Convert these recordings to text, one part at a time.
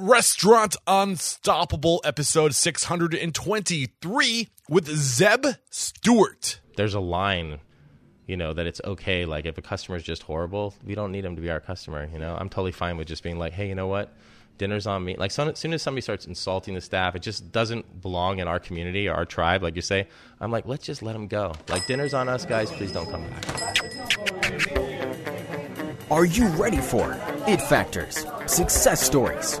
Restaurant Unstoppable, episode 623 with Zeb Stewart. there's a line, you know, that it's okay. Like if a customer is just horrible, we don't need them to be our customer. You know, I'm totally fine with just being like, hey, you know what, dinner's on me. Like so, as soon as somebody starts insulting the staff, it just doesn't belong in our community or our tribe. Like you say, I'm like, let's just let them go. Like dinner's on us, guys. Please don't come back. Are you ready for it factors, success stories,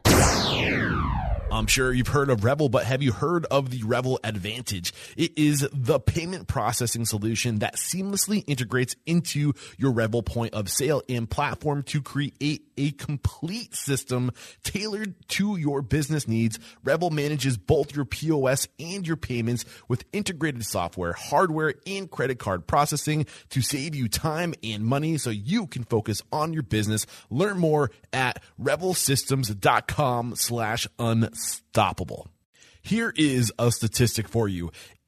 I'm sure you've heard of Revel, but have you heard of the Revel Advantage? It is the payment processing solution that seamlessly integrates into your Revel point of sale and platform to create a complete system tailored to your business needs. Revel manages both your POS and your payments with integrated software, hardware, and credit card processing to save you time and money so you can focus on your business. Learn more at revelsystems.com slash. Here is a statistic for you.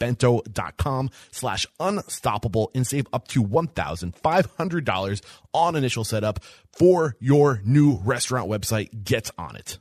getbento.com slash unstoppable and save up to $1,500 on initial setup for your new restaurant website. Get on it.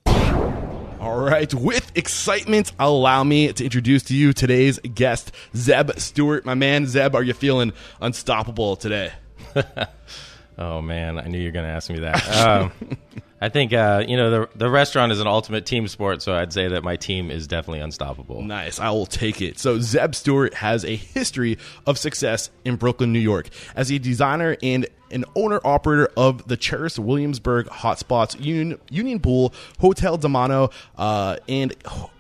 All right, with excitement, allow me to introduce to you today's guest, Zeb Stewart. My man, Zeb, are you feeling unstoppable today? Oh man, I knew you were going to ask me that. Um, I think uh, you know the the restaurant is an ultimate team sport, so I'd say that my team is definitely unstoppable. Nice. I will take it. So, Zeb Stewart has a history of success in Brooklyn, New York. As a designer and an owner operator of the Cheris Williamsburg Hotspots Union, Union Pool, Hotel Delmano, uh, and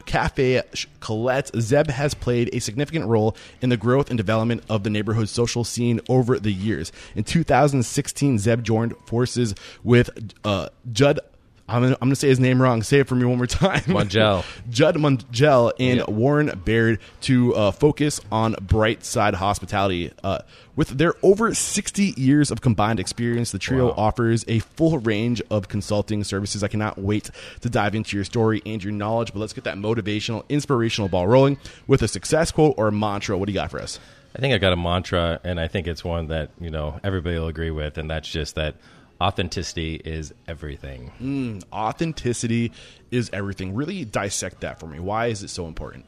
Cafe Colette, Zeb has played a significant role in the growth and development of the neighborhood social scene over the years. In 2016, Zeb joined forces with uh, Judd. I'm gonna, I'm gonna say his name wrong. Say it for me one more time. Mungel. Judd Mungel and. Warren Baird to uh, focus on bright side hospitality. Uh, with their over 60 years of combined experience, the trio Wow. offers a full range of consulting services. I cannot wait to dive into your story and your knowledge, but let's get that motivational, inspirational ball rolling with a success quote or a mantra. What do you got for us? I think I got a mantra, and I think it's one that you know everybody will agree with, and that's just that authenticity is everything. Authenticity is everything. Really dissect that for me. Why is it so important?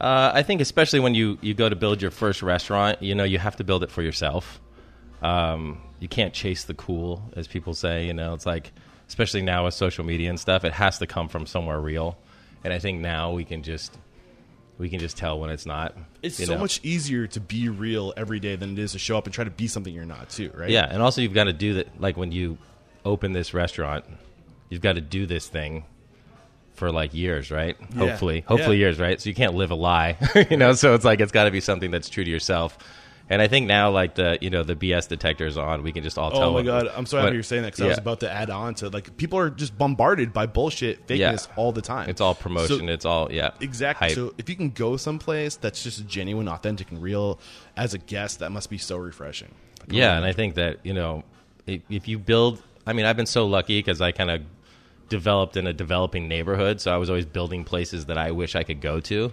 Uh, I think especially when you you go to build your first restaurant, you know you have to build it for yourself. Um, you can't chase the cool, as people say. You know, it's like especially now with social media and stuff, it has to come from somewhere real. And I think now we can just we can just tell when it's not. It's so know? much easier to be real every day than it is to show up and try to be something you're not, too, right? Yeah, and also you've got to do that. Like when you open this restaurant, you've got to do this thing for like years, right? Yeah. Hopefully, hopefully Yeah. years, right? So you can't live a lie, you know. So it's like it's got to be something that's true to yourself. And I think now, like the you know the BS detector is on, we can just all oh tell. Oh my what- god, I'm so what- happy you're saying that because I was about to add on to like people are just bombarded by bullshit, fakeness Yeah. all the time. It's all promotion. So- it's all yeah, exactly. hype. So if you can go someplace that's just genuine, authentic, and real as a guest, that must be so refreshing. Yeah, and I think that you know, if, if you build, I mean, I've been so lucky because I kind of developed in a developing neighborhood, so I was always building places that I wish I could go to.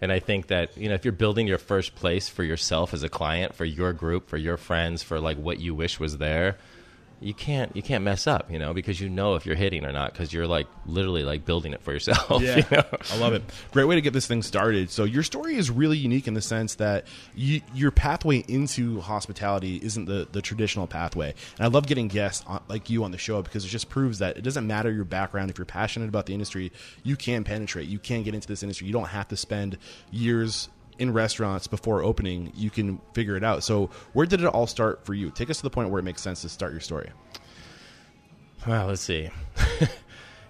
And I think that you know, if you're building your first place for yourself as a client, for your group, for your friends, for like what you wish was there, you can't you can't mess up, you know, because you know if you're hitting or not, because you're like literally like building it for yourself. Yeah, you know? I love it. Great way to get this thing started. So your story is really unique in the sense that you, your pathway into hospitality isn't the, the traditional pathway. And I love getting guests on, like you on the show because it just proves that it doesn't matter your background. If you're passionate about the industry, you can penetrate. You can get into this industry. You don't have to spend years in restaurants before opening. You can figure it out. So where did it all start for you? Take us to the point where it makes sense to start your story. Well, let's see.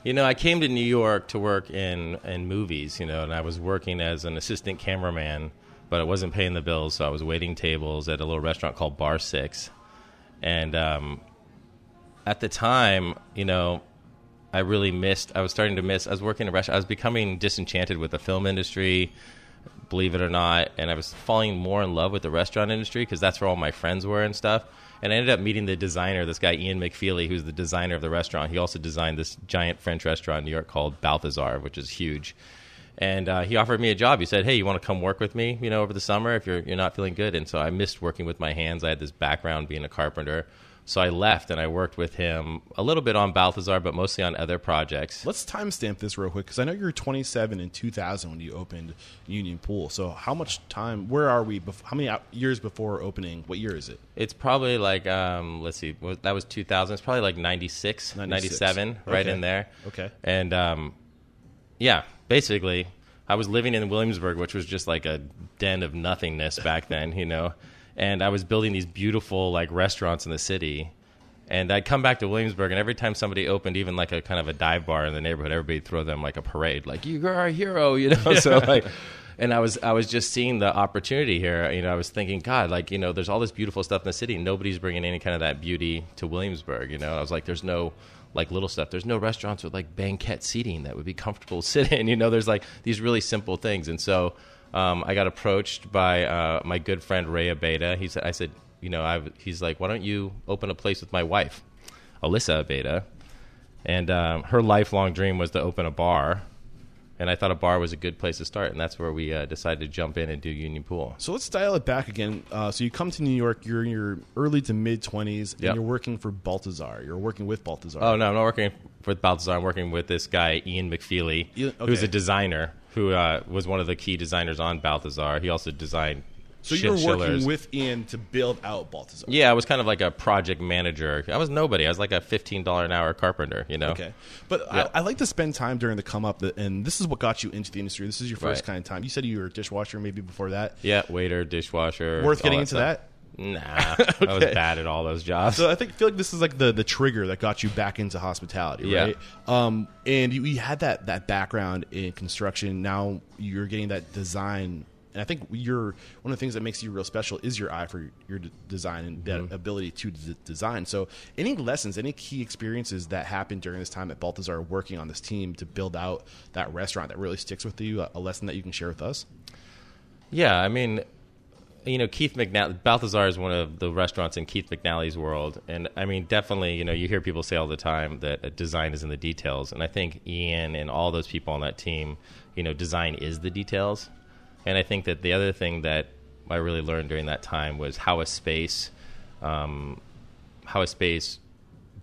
You know, I came to New York to work in in movies. You know, and I was working as an assistant cameraman, but I wasn't paying the bills, so I was waiting tables at a little restaurant called Bar Six, and um, at the time, you know, I really missed. I was starting to miss. I was working in a restaurant. I was becoming disenchanted with the film industry, believe it or not, and I was falling more in love with the restaurant industry because that's where all my friends were and stuff. And I ended up meeting the designer, this guy Ian McPheely, who's the designer of the restaurant. He also designed this giant French restaurant in New York called Balthazar, which is huge. And uh, he offered me a job. He said, "Hey, you want to come work with me? You know, over the summer if you're you're not feeling good." And so I missed working with my hands. I had this background being a carpenter. So I left and I worked with him a little bit on Balthazar, but mostly on other projects. Let's timestamp this real quick because I know you were 27 in 2000 when you opened Union Pool. So how much time? Where are we? Bef- how many years before opening? What year is it? It's probably like um, let's see, that was 2000. It's probably like 96, 96. 97, right in there. Okay. And um, yeah, basically, I was living in Williamsburg, which was just like a den of nothingness back then, you know. And I was building these beautiful like restaurants in the city. And I'd come back to Williamsburg, and every time somebody opened, even like a kind of a dive bar in the neighborhood, everybody'd throw them like a parade, like "You are a hero," you know. So like, and I was I was just seeing the opportunity here. You know, I was thinking, God, like you know, there's all this beautiful stuff in the city. Nobody's bringing any kind of that beauty to Williamsburg. You know, I was like, there's no like little stuff. There's no restaurants with like banquette seating that would be comfortable to sit in. You know, there's like these really simple things. And so um, I got approached by uh, my good friend Ray Abeda. He said, I said, you know, I, he's like, why don't you open a place with my wife, Alyssa Abeda? And um, her lifelong dream was to open a bar. And I thought a bar was a good place to start, and that's where we uh, decided to jump in and do Union Pool. So let's dial it back again. Uh, so you come to New York. You're in your early to mid 20s, and Yep. you're working for Balthazar. You're working with Balthazar. Oh no, I'm not working with Balthazar. I'm working with this guy Ian McPheely, Ian- who's a designer who uh, was one of the key designers on Balthazar. He also designed. so you were working with Ian to build out Balthazar. Yeah, I was kind of like a project manager. I was nobody. I was like a fifteen dollar an hour carpenter. You know. Okay, but Yeah. I, I like to spend time during the come up, that- and this is what got you into the industry. This is your first Right. kind of time. You said you were a dishwasher maybe before that. Yeah, waiter, dishwasher. Worth getting into stuff. that. Nah, I was bad at all those jobs. So I think feel like this is like the the trigger that got you back into hospitality, Yeah. right? Um, and you, you had that that background in construction. Now you're getting that design, and I think you're one of the things that makes you real special is your eye for your d- design and that Mm-hmm. ability to d- design. So, any lessons, any key experiences that happened during this time at Balthazar working on this team to build out that restaurant that really sticks with you? A, a lesson that you can share with us? Yeah, I mean, you know, Keith McNally, Balthazar is one of the restaurants in Keith McNally's world. And I mean, definitely, you know, you hear people say all the time that design is in the details. And I think Ian and all those people on that team, you know, design is the details. And I think that the other thing that I really learned during that time was how a space, um, how a space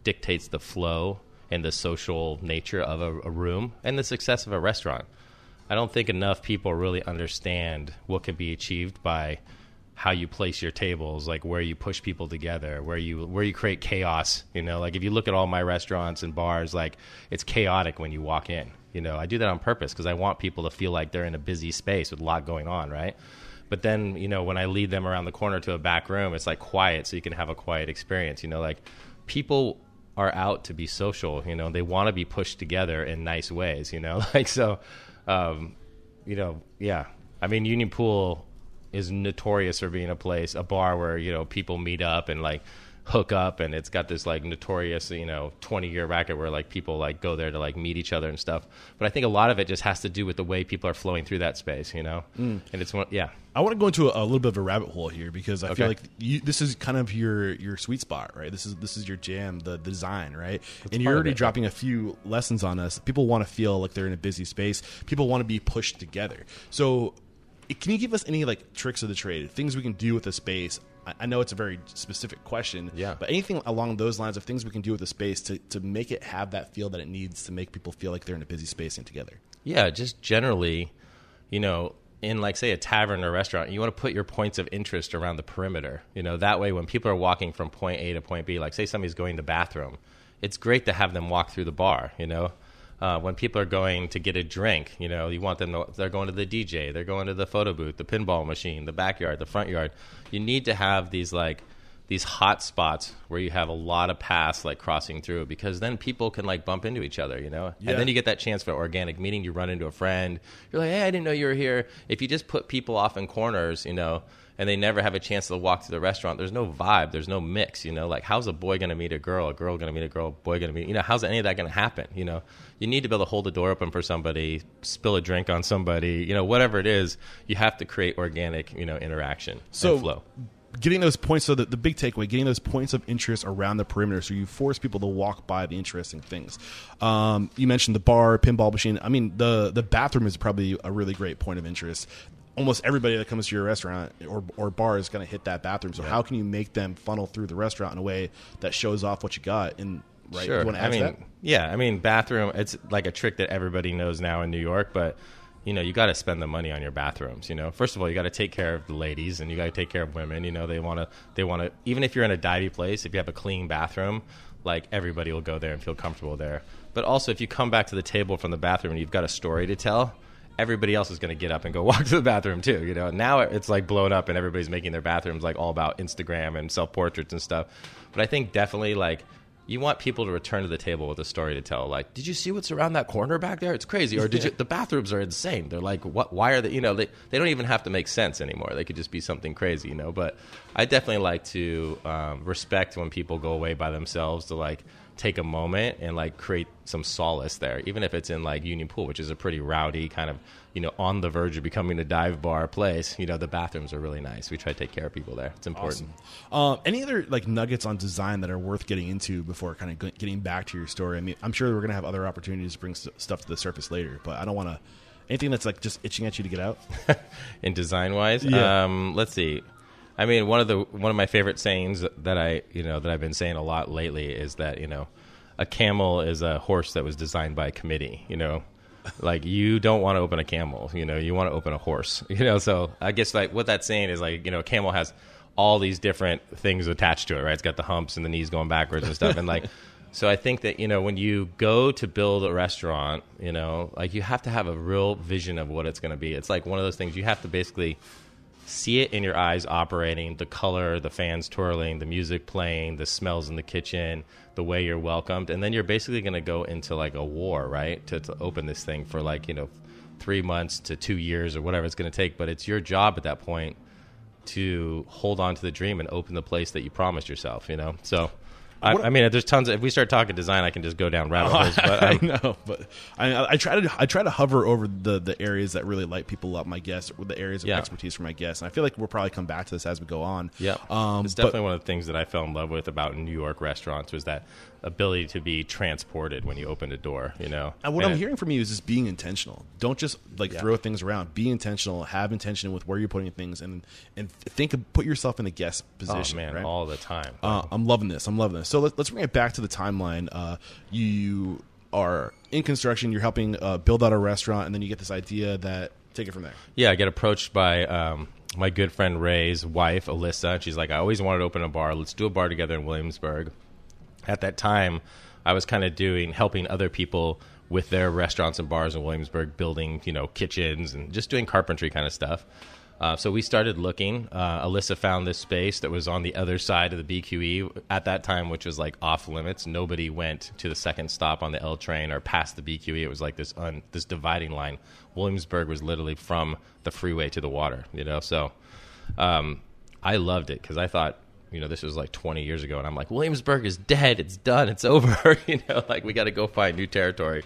dictates the flow and the social nature of a, a room and the success of a restaurant. I don't think enough people really understand what can be achieved by how you place your tables, like where you push people together, where you where you create chaos. You know, like if you look at all my restaurants and bars, like it's chaotic when you walk in. You know, I do that on purpose because I want people to feel like they're in a busy space with a lot going on, right? But then, you know, when I lead them around the corner to a back room, it's like quiet, so you can have a quiet experience. You know, like people are out to be social. You know, they want to be pushed together in nice ways. You know, like so. Um, you know, yeah. I mean, Union Pool is notorious for being a place, a bar where you know people meet up and like hook up, and it's got this like notorious, you know, twenty year racket where like people like go there to like meet each other and stuff. But I think a lot of it just has to do with the way people are flowing through that space, you know. Mm. And it's one, yeah. I want to go into a, a little bit of a rabbit hole here because I feel like you, this is kind of your your sweet spot, right? This is this is your jam, the, the design, right? and you're already dropping a few lessons on us. People want to feel like they're in a busy space. People want to be pushed together. So, can you give us any like tricks of the trade, things we can do with the space? I, I know it's a very specific question, Yeah. But anything along those lines of things we can do with the space to to make it have that feel that it needs to make people feel like they're in a busy space and together. Yeah, just generally, you know, in like say a tavern or restaurant, you want to put your points of interest around the perimeter. You know, that way when people are walking from point A to point B, like say somebody's going to the bathroom, it's great to have them walk through the bar, you know. Uh, when people are going to get a drink, you know, you want them to, they're going to the DJ, they're going to the photo booth, the pinball machine, the backyard, the front yard. You need to have these like these hot spots where you have a lot of paths like crossing through because then people can like bump into each other, you know? Yeah. And then you get that chance for organic meeting. You run into a friend. You're like, hey, I didn't know you were here. If you just put people off in corners, you know, and they never have a chance to walk to the restaurant, there's no vibe. There's no mix, you know? Like, how's a boy going to meet a girl? A girl going to meet a girl? A boy going to meet, you know, how's any of that going to happen, you know? You need to be able to hold the door open for somebody, spill a drink on somebody, you know, whatever it is, you have to create organic, you know, interaction So- and flow. getting those points so the, the big takeaway getting those points of interest around the perimeter so you force people to walk by the interesting things um, you mentioned the bar pinball machine i mean the the bathroom is probably a really great point of interest almost everybody that comes to your restaurant or, or bar is going to hit that bathroom so how can you make them funnel through the restaurant in a way that shows off what you got and right Sure. you want to I ask mean, that yeah. I mean, bathroom. It's like a trick that everybody knows now in New York, but you know, you got to spend the money on your bathrooms. You know, first of all, you got to take care of the ladies, and you got to take care of women. You know, they want to. They want to. Even if you're in a divey place, if you have a clean bathroom, like everybody will go there and feel comfortable there. But also, if you come back to the table from the bathroom and you've got a story to tell. Everybody else is going to get up and go walk to the bathroom too. You know, now it's like blown up, and everybody's making their bathrooms like all about Instagram and self portraits and stuff. But I think definitely like you want people to return to the table with a story to tell. Like, did you see what's around that corner back there? It's crazy. Or did you? The bathrooms are insane. They're like, what? Why are they? You know, they they don't even have to make sense anymore. They could just be something crazy. You know. But I definitely like to um, respect when people go away by themselves to like take a moment and like create some solace there, even if it's in like Union Pool, which is a pretty rowdy kind of you know on the verge of becoming a dive bar place. You know, the bathrooms are really nice. We try to take care of people there. It's important. Um, any other like nuggets on design that are worth getting into before kind of getting back to your story? I mean, I'm sure we're gonna have other opportunities to bring st- stuff to the surface later, but I don't want to anything that's like just itching at you to get out. in design wise. Yeah. Um, let's see. I mean, one of the one of my favorite sayings that I you know that I've been saying a lot lately is that you know a camel is a horse that was designed by a committee. You know, like you don't want to open a camel. You know, you want to open a horse. You know, so I guess like what that's saying is like you know a camel has all these different things attached to it. Right? It's got the humps and the knees going backwards and stuff, and like. So I think that you know when you go to build a restaurant, you know, like you have to have a real vision of what it's going to be. It's like one of those things you have to basically see it in your eyes operating the color the fans twirling the music playing the smells in the kitchen the way you're welcomed. And then you're basically going to go into like a war right to, to open this thing for like you know three months to two years or whatever it's going to take. But it's your job at that point to hold on to the dream and open the place that you promised yourself you know? So I, I mean, there's tons. Of, if we start talking design, I can just go down rabbit holes. But I know, but I, I try to I try to hover over the, the areas that really light people up. My guests, or the areas of Yeah. expertise for my guests, and I feel like we'll probably come back to this as we go on. Yeah, um, it's but- definitely one of the things that I fell in love with about New York restaurants was that ability to be transported when you open a door. You know, And what And I'm hearing from you is just being intentional. Don't just like Yeah. throw things around. Be intentional. Have intention with where you're putting things, and and think of put yourself in the guest oh position. man, right? all the time. Uh, I'm loving this. I'm loving this. So let's, let's bring it back to the timeline. Uh, you are in construction. You're helping uh, build out a restaurant, and then you get this idea that take it from there. yeah, I get approached by um, my good friend Ray's wife, Alyssa. She's like, I always wanted to open a bar. Let's do a bar together in Williamsburg. At that time, I was kind of doing helping other people with their restaurants and bars in Williamsburg, building you know kitchens and just doing carpentry kind of stuff. Uh, so we started looking. Uh, Alyssa found this space that was on the other side of the BQE at that time, which was like off limits. Nobody went to the second stop on the L train or past the BQE. It was like this un, this dividing line. Williamsburg was literally from the freeway to the water. You know, so um, I loved it because I thought, you know, this was like 20 years ago, and I'm like, Williamsburg is dead. It's done. It's over. you know, like we got to go find new territory.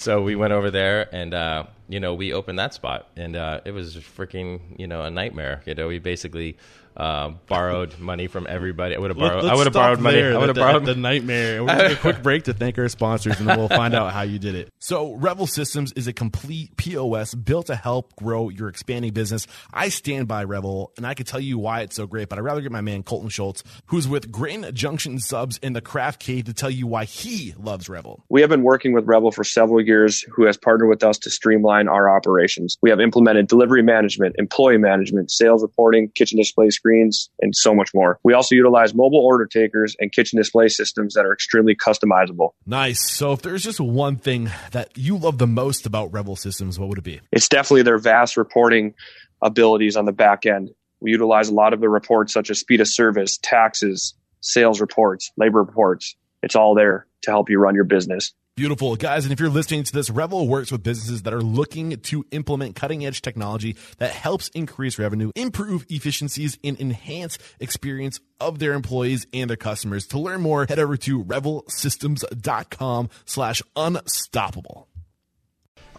So we went over there, and uh, you know, we opened that spot, and uh, it was freaking, you know, a nightmare. You know, we basically uh, borrowed money from everybody. I would have borrowed. I would have borrowed money. I would have the, borrowed the nightmare. We're gonna take a quick break to thank our sponsors, and then we'll find out how you did it. So, Revel Systems is a complete POS built to help grow your expanding business. I stand by Revel, and I can tell you why it's so great. But I'd rather get my man Colton Schultz, who's with Grain Junction Subs in the Craft Cave, to tell you why he loves Revel. We have been working with Revel for several years, who has partnered with us to streamline our operations. We have implemented delivery management, employee management, sales reporting, kitchen display screens, and so much more. We also utilize mobile order takers and kitchen display systems that are extremely customizable. Nice. So, if there's just one thing that you love the most about Revel Systems, what would it be? It's definitely their vast reporting abilities on the back end. We utilize a lot of the reports such as speed of service, taxes, sales reports, labor reports. It's all there to help you run your business. Beautiful, guys. And if you're listening to this, Revel works with businesses that are looking to implement cutting edge technology that helps increase revenue, improve efficiencies, and enhance experience of their employees and their customers. To learn more, head over to revelsystems.com slash unstoppable.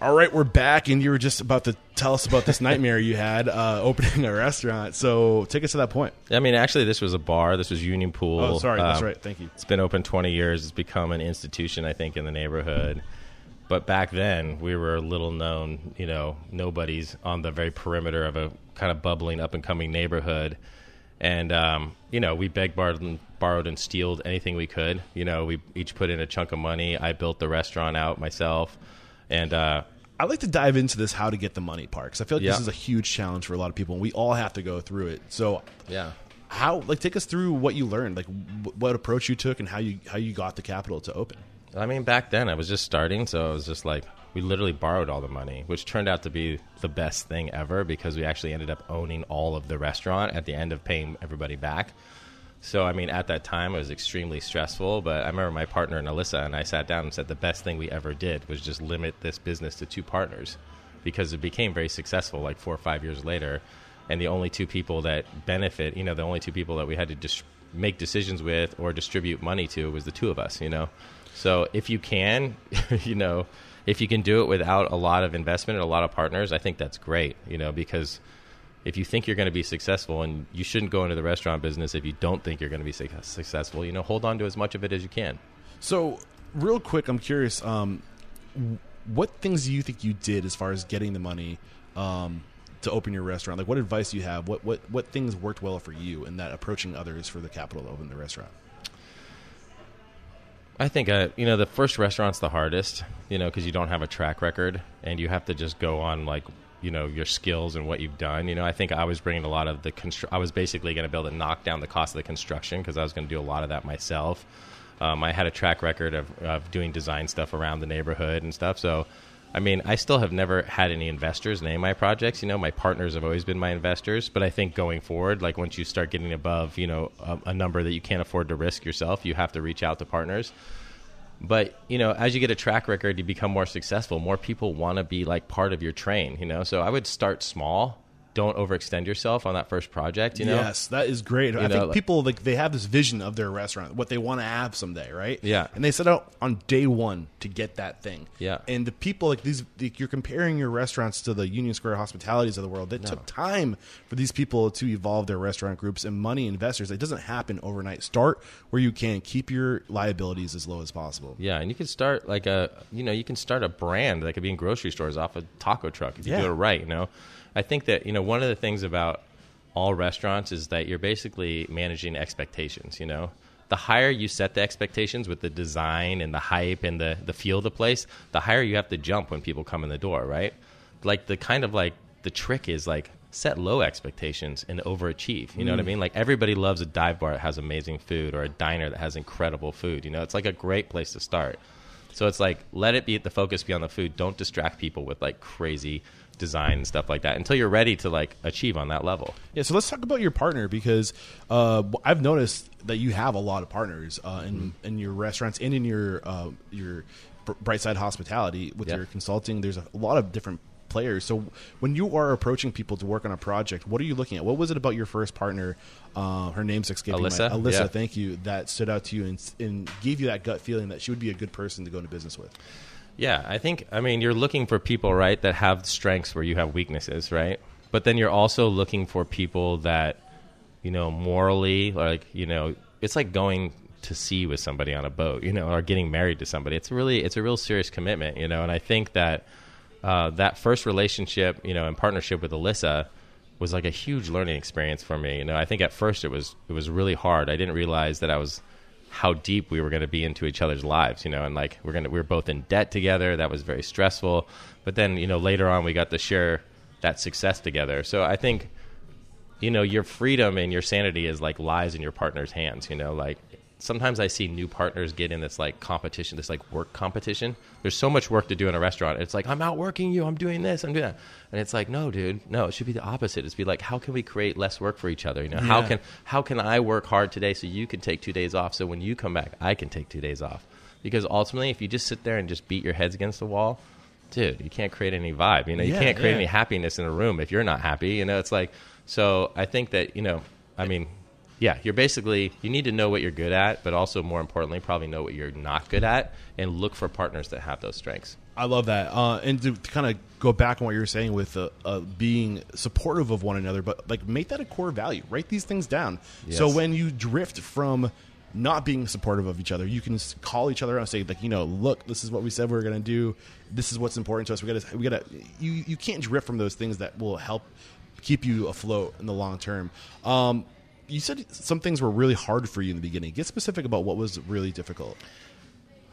All right, we're back, and you were just about to tell us about this nightmare you had uh, opening a restaurant. So take us to that point. I mean, actually, this was a bar. This was Union Pool. Oh, sorry, that's Um, right. Thank you. It's been open 20 years. It's become an institution, I think, in the neighborhood. But back then, we were little known, you know, nobody's on the very perimeter of a kind of bubbling up and coming neighborhood. And, um, you know, we begged, borrowed, and, borrowed, and stealed anything we could. You know, we each put in a chunk of money. I built the restaurant out myself. And, uh, I'd like to dive into this how to get the money part because I feel like Yeah. this is a huge challenge for a lot of people, and we all have to go through it. So, yeah. how like take us through what you learned, like wh- what approach you took, and how you how you got the capital to open. I mean, back then I was just starting, so I was just like, we literally borrowed all the money, which turned out to be the best thing ever because we actually ended up owning all of the restaurant at the end of paying everybody back. So, I mean, at that time, it was extremely stressful. But I remember my partner, and Alyssa, and I sat down and said the best thing we ever did was just limit this business to two partners because it became very successful like four or five years later. And the only two people that benefit, you know, the only two people that we had to dis- make decisions with or distribute money to was the two of us, you know. So if you can, you know, if you can do it without a lot of investment and a lot of partners, I think that's great, you know, because if you think you're going to be successful and you shouldn't go into the restaurant business if you don't think you're going to be suc- successful, you know, hold on to as much of it as you can. So, real quick, I'm curious, um, what things do you think you did as far as getting the money um, to open your restaurant? Like, what advice do you have? What what what things worked well for you in that approaching others for the capital to open the restaurant? I think uh, you know the first restaurant's the hardest, you know, because you don't have a track record and you have to just go on like you know your skills and what you've done. You know, I think I was bringing a lot of the constru- I was basically going to be able to knock down the cost of the construction because I was going to do a lot of that myself. Um, I had a track record of, of doing design stuff around the neighborhood and stuff. So, I mean, I still have never had any investors name my projects. You know, my partners have always been my investors. But I think going forward, like once you start getting above, you know, a, a number that you can't afford to risk yourself, you have to reach out to partners. But you know, as you get a track record, you become more successful. More people want to be like part of your train. You know, so I would start small. Don't overextend yourself on that first project. You know, Yes, that is great. I know, think like- people like they have this vision of their restaurant, what they want to have someday, right? Yeah. and they set out on day one to get that thing. Yeah. and the people like these, like, you're comparing your restaurants to the Union Square hospitalities of the world. It took time for these people to evolve their restaurant groups and money investors. It doesn't happen overnight. Start where you can. Keep your liabilities as low as possible. Yeah, and you can start like a you know you can start a brand that could be in grocery stores off a taco truck if you Yeah. do it right. You know, I think that you know one of the things about all restaurants is that you're basically managing expectations. You know, the higher you set the expectations with the design and the hype and the the feel of the place, the higher you have to jump when people come in the door. Right? Like the kind of like the trick is like set low expectations and overachieve. You know what I mm. mean? Like everybody loves a dive bar that has amazing food or a diner that has incredible food. You know, it's like a great place to start. So it's like let it be the focus be on the food. Don't distract people with like crazy design and stuff like that until you're ready to like achieve on that level. Yeah, so let's talk about your partner because uh, I've noticed that you have a lot of partners uh, in Mm-hmm. in your restaurants and in your uh, your Brightside Hospitality with Yeah. your consulting. There's a lot of different players. So when you are approaching people to work on a project, what are you looking at? What was it about your first partner? Uh, her name's escaping Alyssa? my Alyssa. Yeah. Thank you. That stood out to you and, and gave you that gut feeling that she would be a good person to go into business with. Yeah, I think I mean you're looking for people, right, that have strengths where you have weaknesses, right? But then you're also looking for people that you know morally like, you know, it's like going to sea with somebody on a boat, you know, or getting married to somebody. It's really it's a real serious commitment, you know, and I think that uh, that first relationship, you know, in partnership with Alyssa was like a huge learning experience for me. You know, I think at first it was it was really hard. I didn't realize that I was how deep we were going to be into each other's lives, you know, and like we're going to we were both in debt together. That was very stressful. But then, you know, later on we got to share that success together. So I think you know, your freedom and your sanity is like lies in your partner's hands, you know, like sometimes I see new partners get in this like competition, this like work competition. There's so much work to do in a restaurant. It's like I'm outworking you. I'm doing this. I'm doing that. And it's like, no, dude, no. It should be the opposite. It's be like, how can we create less work for each other? You know, how can how can I work hard today so you can take two days off? So when you come back, I can take two days off. Because ultimately, if you just sit there and just beat your heads against the wall, dude, you can't create any vibe. You know, you Yeah, can't create yeah. any happiness in a room if you're not happy. You know, it's like so. I think that you know, I mean, yeah, you're basically you need to know what you're good at, but also more importantly, probably know what you're not good at, and look for partners that have those strengths. I love that. Uh, and to, kind of go back on what you were saying with uh, uh, being supportive of one another, but like make that a core value. Write these things down. So when you drift from not being supportive of each other, you can call each other out and say, like, you know, look, this is what we said we were going to do. This is what's important to us. We got to, we got to. You you can't drift from those things that will help keep you afloat in the long term. Um, you said some things were really hard for you in the beginning. Get specific about what was really difficult.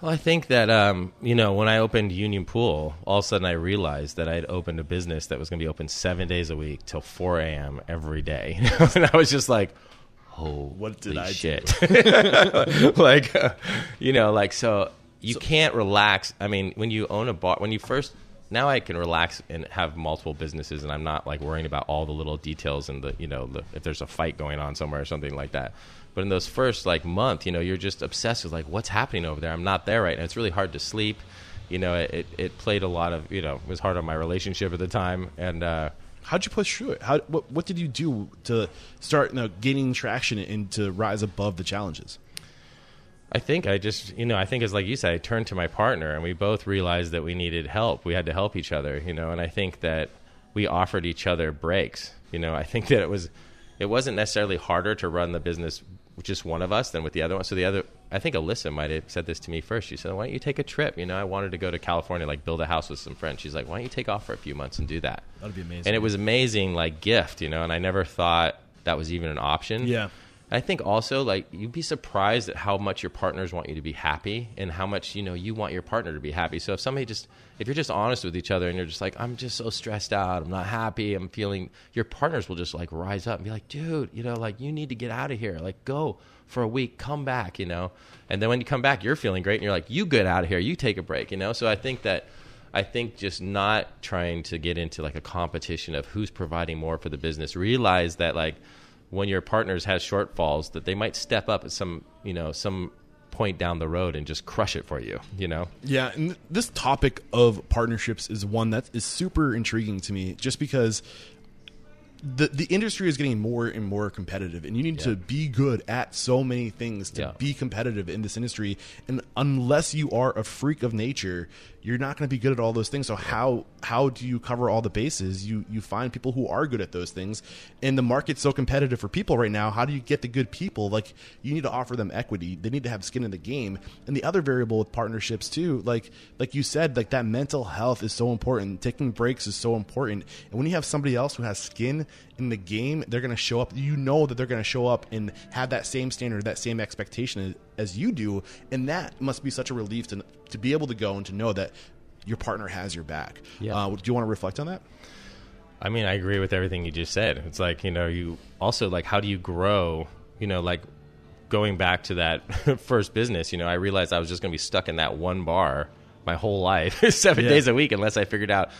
Well, I think that um, you know when I opened Union Pool, all of a sudden I realized that I'd opened a business that was going to be open seven days a week till four a.m. every day, and I was just like, "Oh, What did I do?" shit?" like, uh, you know, like so you can't relax. I mean, when you own a bar, when you first now I can relax and have multiple businesses, and I'm not like worrying about all the little details and the you know the, if there's a fight going on somewhere or something like that. But in those first like month, you know, you're just obsessed with like what's happening over there. I'm not there right now. It's really hard to sleep. You know, it, it, played a lot of you know it was hard on my relationship at the time, and uh, How'd you push through it? How what what did you do to start you know, gaining traction and to rise above the challenges? I think I just, you know, I think it's like you said, I turned to my partner and we both realized that we needed help. We had to help each other, you know, and I think that we offered each other breaks. You know, I think that it was, it wasn't necessarily harder to run the business with just one of us than with the other one. So the other, I think Alyssa might have said this to me first. She said, why don't you take a trip? You know, I wanted to go to California, like build a house with some friends. She's like, why don't you take off for a few months and do that? That'd be amazing. And it was amazing, like gift, you know, and I never thought that was even an option. Yeah. I think also like you'd be surprised at how much your partners want you to be happy and how much you know you want your partner to be happy. So if somebody just if you're just honest with each other and you're just like I'm just so stressed out, I'm not happy, I'm feeling your partners will just like rise up and be like, "Dude, you know, like you need to get out of here. Like go for a week, come back, you know." And then when you come back, you're feeling great and you're like, "You get out of here. You take a break," you know? So I think that I think just not trying to get into like a competition of who's providing more for the business. Realize that like when your partners has shortfalls, that they might step up at some you know some point down the road and just crush it for you. You know, Yeah, and th- this topic of partnerships is one that is super intriguing to me, just because the the industry is getting more and more competitive, and you need to be good at so many things to Yeah. be competitive in this industry. And unless you are a freak of nature, you're not going to be good at all those things. So how how do you cover all the bases? You you find people who are good at those things, and the market's so competitive for people right now. How do you get the good people? Like you need to offer them equity. They need to have skin in the game. And the other variable with partnerships too, like like you said, like that mental health is so important. Taking breaks is so important. And when you have somebody else who has skin in the game, they're going to show up. You know that they're going to show up and have that same standard, that same expectation as you do, and that must be such a relief to to be able to go and to know that your partner has your back. Yeah. Uh, do you want to reflect on that? I mean, I agree with everything you just said. It's like you know, you also like how do you grow? You know, like going back to that first business. You know, I realized I was just going to be stuck in that one bar my whole life, seven Yeah. days a week, unless I figured out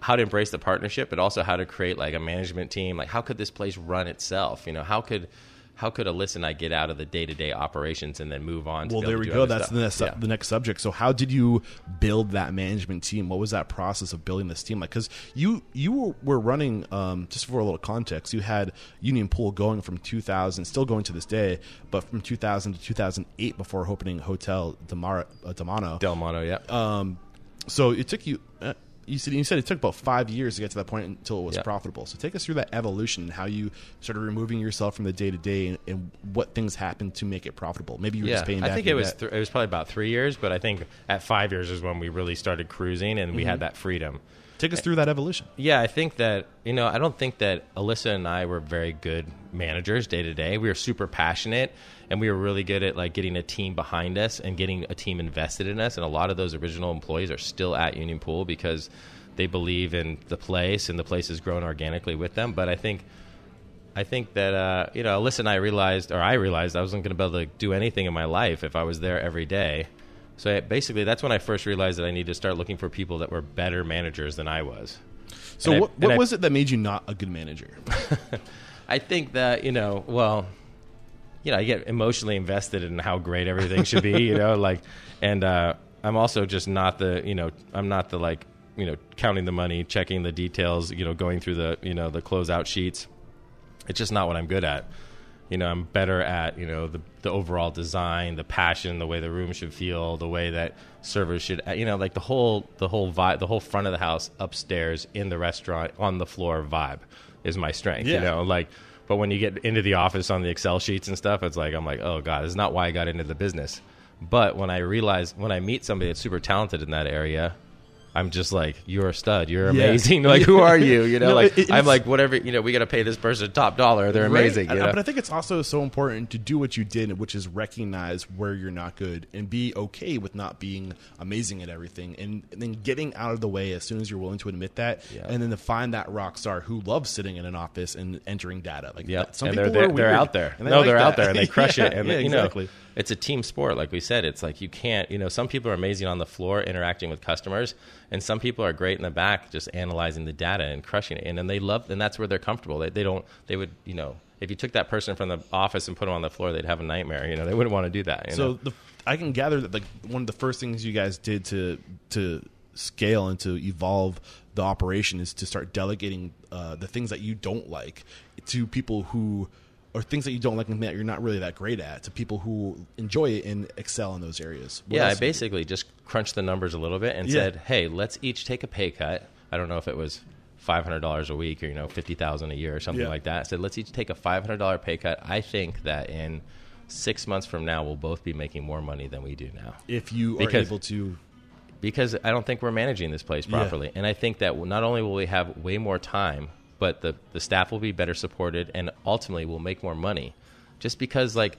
how to embrace the partnership, but also how to create like a management team. Like, how could this place run itself? You know, how could how could Alyssa and I get out of the day to day operations and then move on? To Well, there we go. That's the next, Yeah. the next subject. So, how did you build that management team? What was that process of building this team like? Because you you were, were running um, just for a little context. You had Union Pool going from 2000, still going to this day, but from 2000 to 2008 before opening Hotel Damara, uh, Delmano. Del Monte, yeah. Um, so it took you. Uh, you said you said it took about five years to get to that point until it was Yeah. profitable. So take us through that evolution and how you started removing yourself from the day to day and what things happened to make it profitable. Maybe you were yeah, just paying back. I think it was th- it was probably about three years, but I think at five years is when we really started cruising and we Mm-hmm. had that freedom. Take us through that evolution. Yeah, I think that you know I don't think that Alyssa and I were very good managers day to day. We were super passionate, and we were really good at like getting a team behind us and getting a team invested in us. And a lot of those original employees are still at Union Pool because they believe in the place, and the place has grown organically with them. But I think I think that uh, you know, Alyssa and I realized, or I realized, I wasn't going to be able to do anything in my life if I was there every day. So I, basically, that's when I first realized that I needed to start looking for people that were better managers than I was. So And I- what, and what I- was it that made you not a good manager? I think that you know, well, you know, I get emotionally invested in how great everything should be, you know, like, and uh, I'm also just not the, you know, I'm not the like, you know, counting the money, checking the details, you know, going through the, you know, the closeout sheets. It's just not what I'm good at. You know, I'm better at, you know, the the overall design, the passion, the way the room should feel, the way that servers should, you know, like the whole the whole vibe, the whole front of the house, upstairs in the restaurant, on the floor vibe is my strength. You know, like, but when you get into the office on the Excel sheets and stuff, it's like I'm like, oh god, this is not why I got into the business. But when I realize when I meet somebody that's super talented in that area, I'm just like, you're a stud, you're Yeah. amazing. Like, who are you? You know, No, like it- I'm like whatever. You know, we got to pay this person top dollar. They're amazing. Right? You I- know? But I think it's also so important to do what you did, which is recognize where you're not good and be okay with not being amazing at everything, and, and then getting out of the way as soon as you're willing to admit that, Yeah. and then to find that rock star who loves sitting in an office and entering data. Like, Yeah, that- some and people they're, are they're, they're out there. and they No, like they're out there and they crush it. And yeah, you know, exactly. It's a team sport, like we said. It's like you can't. You know, some people are amazing on the floor interacting with customers, and some people are great in the back just analyzing the data and crushing it. And then they love, and that's where they're comfortable. They, they don't. They would, you know, if you took that person from the office and put them on the floor, they'd have a nightmare. You know, they wouldn't want to do that. You So know? the, I can gather that like one of the first things you guys did to to scale and to evolve the operation is to start delegating uh, the things that you don't like to people who or things that you don't like and that you're not really that great at to people who enjoy it and excel in those areas. What yeah, I else do you do? basically just crunched the numbers a little bit and Yeah. said, "Hey, let's each take a pay cut." I don't know if it was five hundred dollars a week or you know fifty thousand a year or something Yeah. like that. I said, "Let's each take a five hundred dollar pay cut." I think that in six months from now, we'll both be making more money than we do now if you are able to because I don't think we're managing this place Yeah. properly. And I think that not only will we have way more time, but the, the staff will be better supported and ultimately we'll make more money. Just because, like,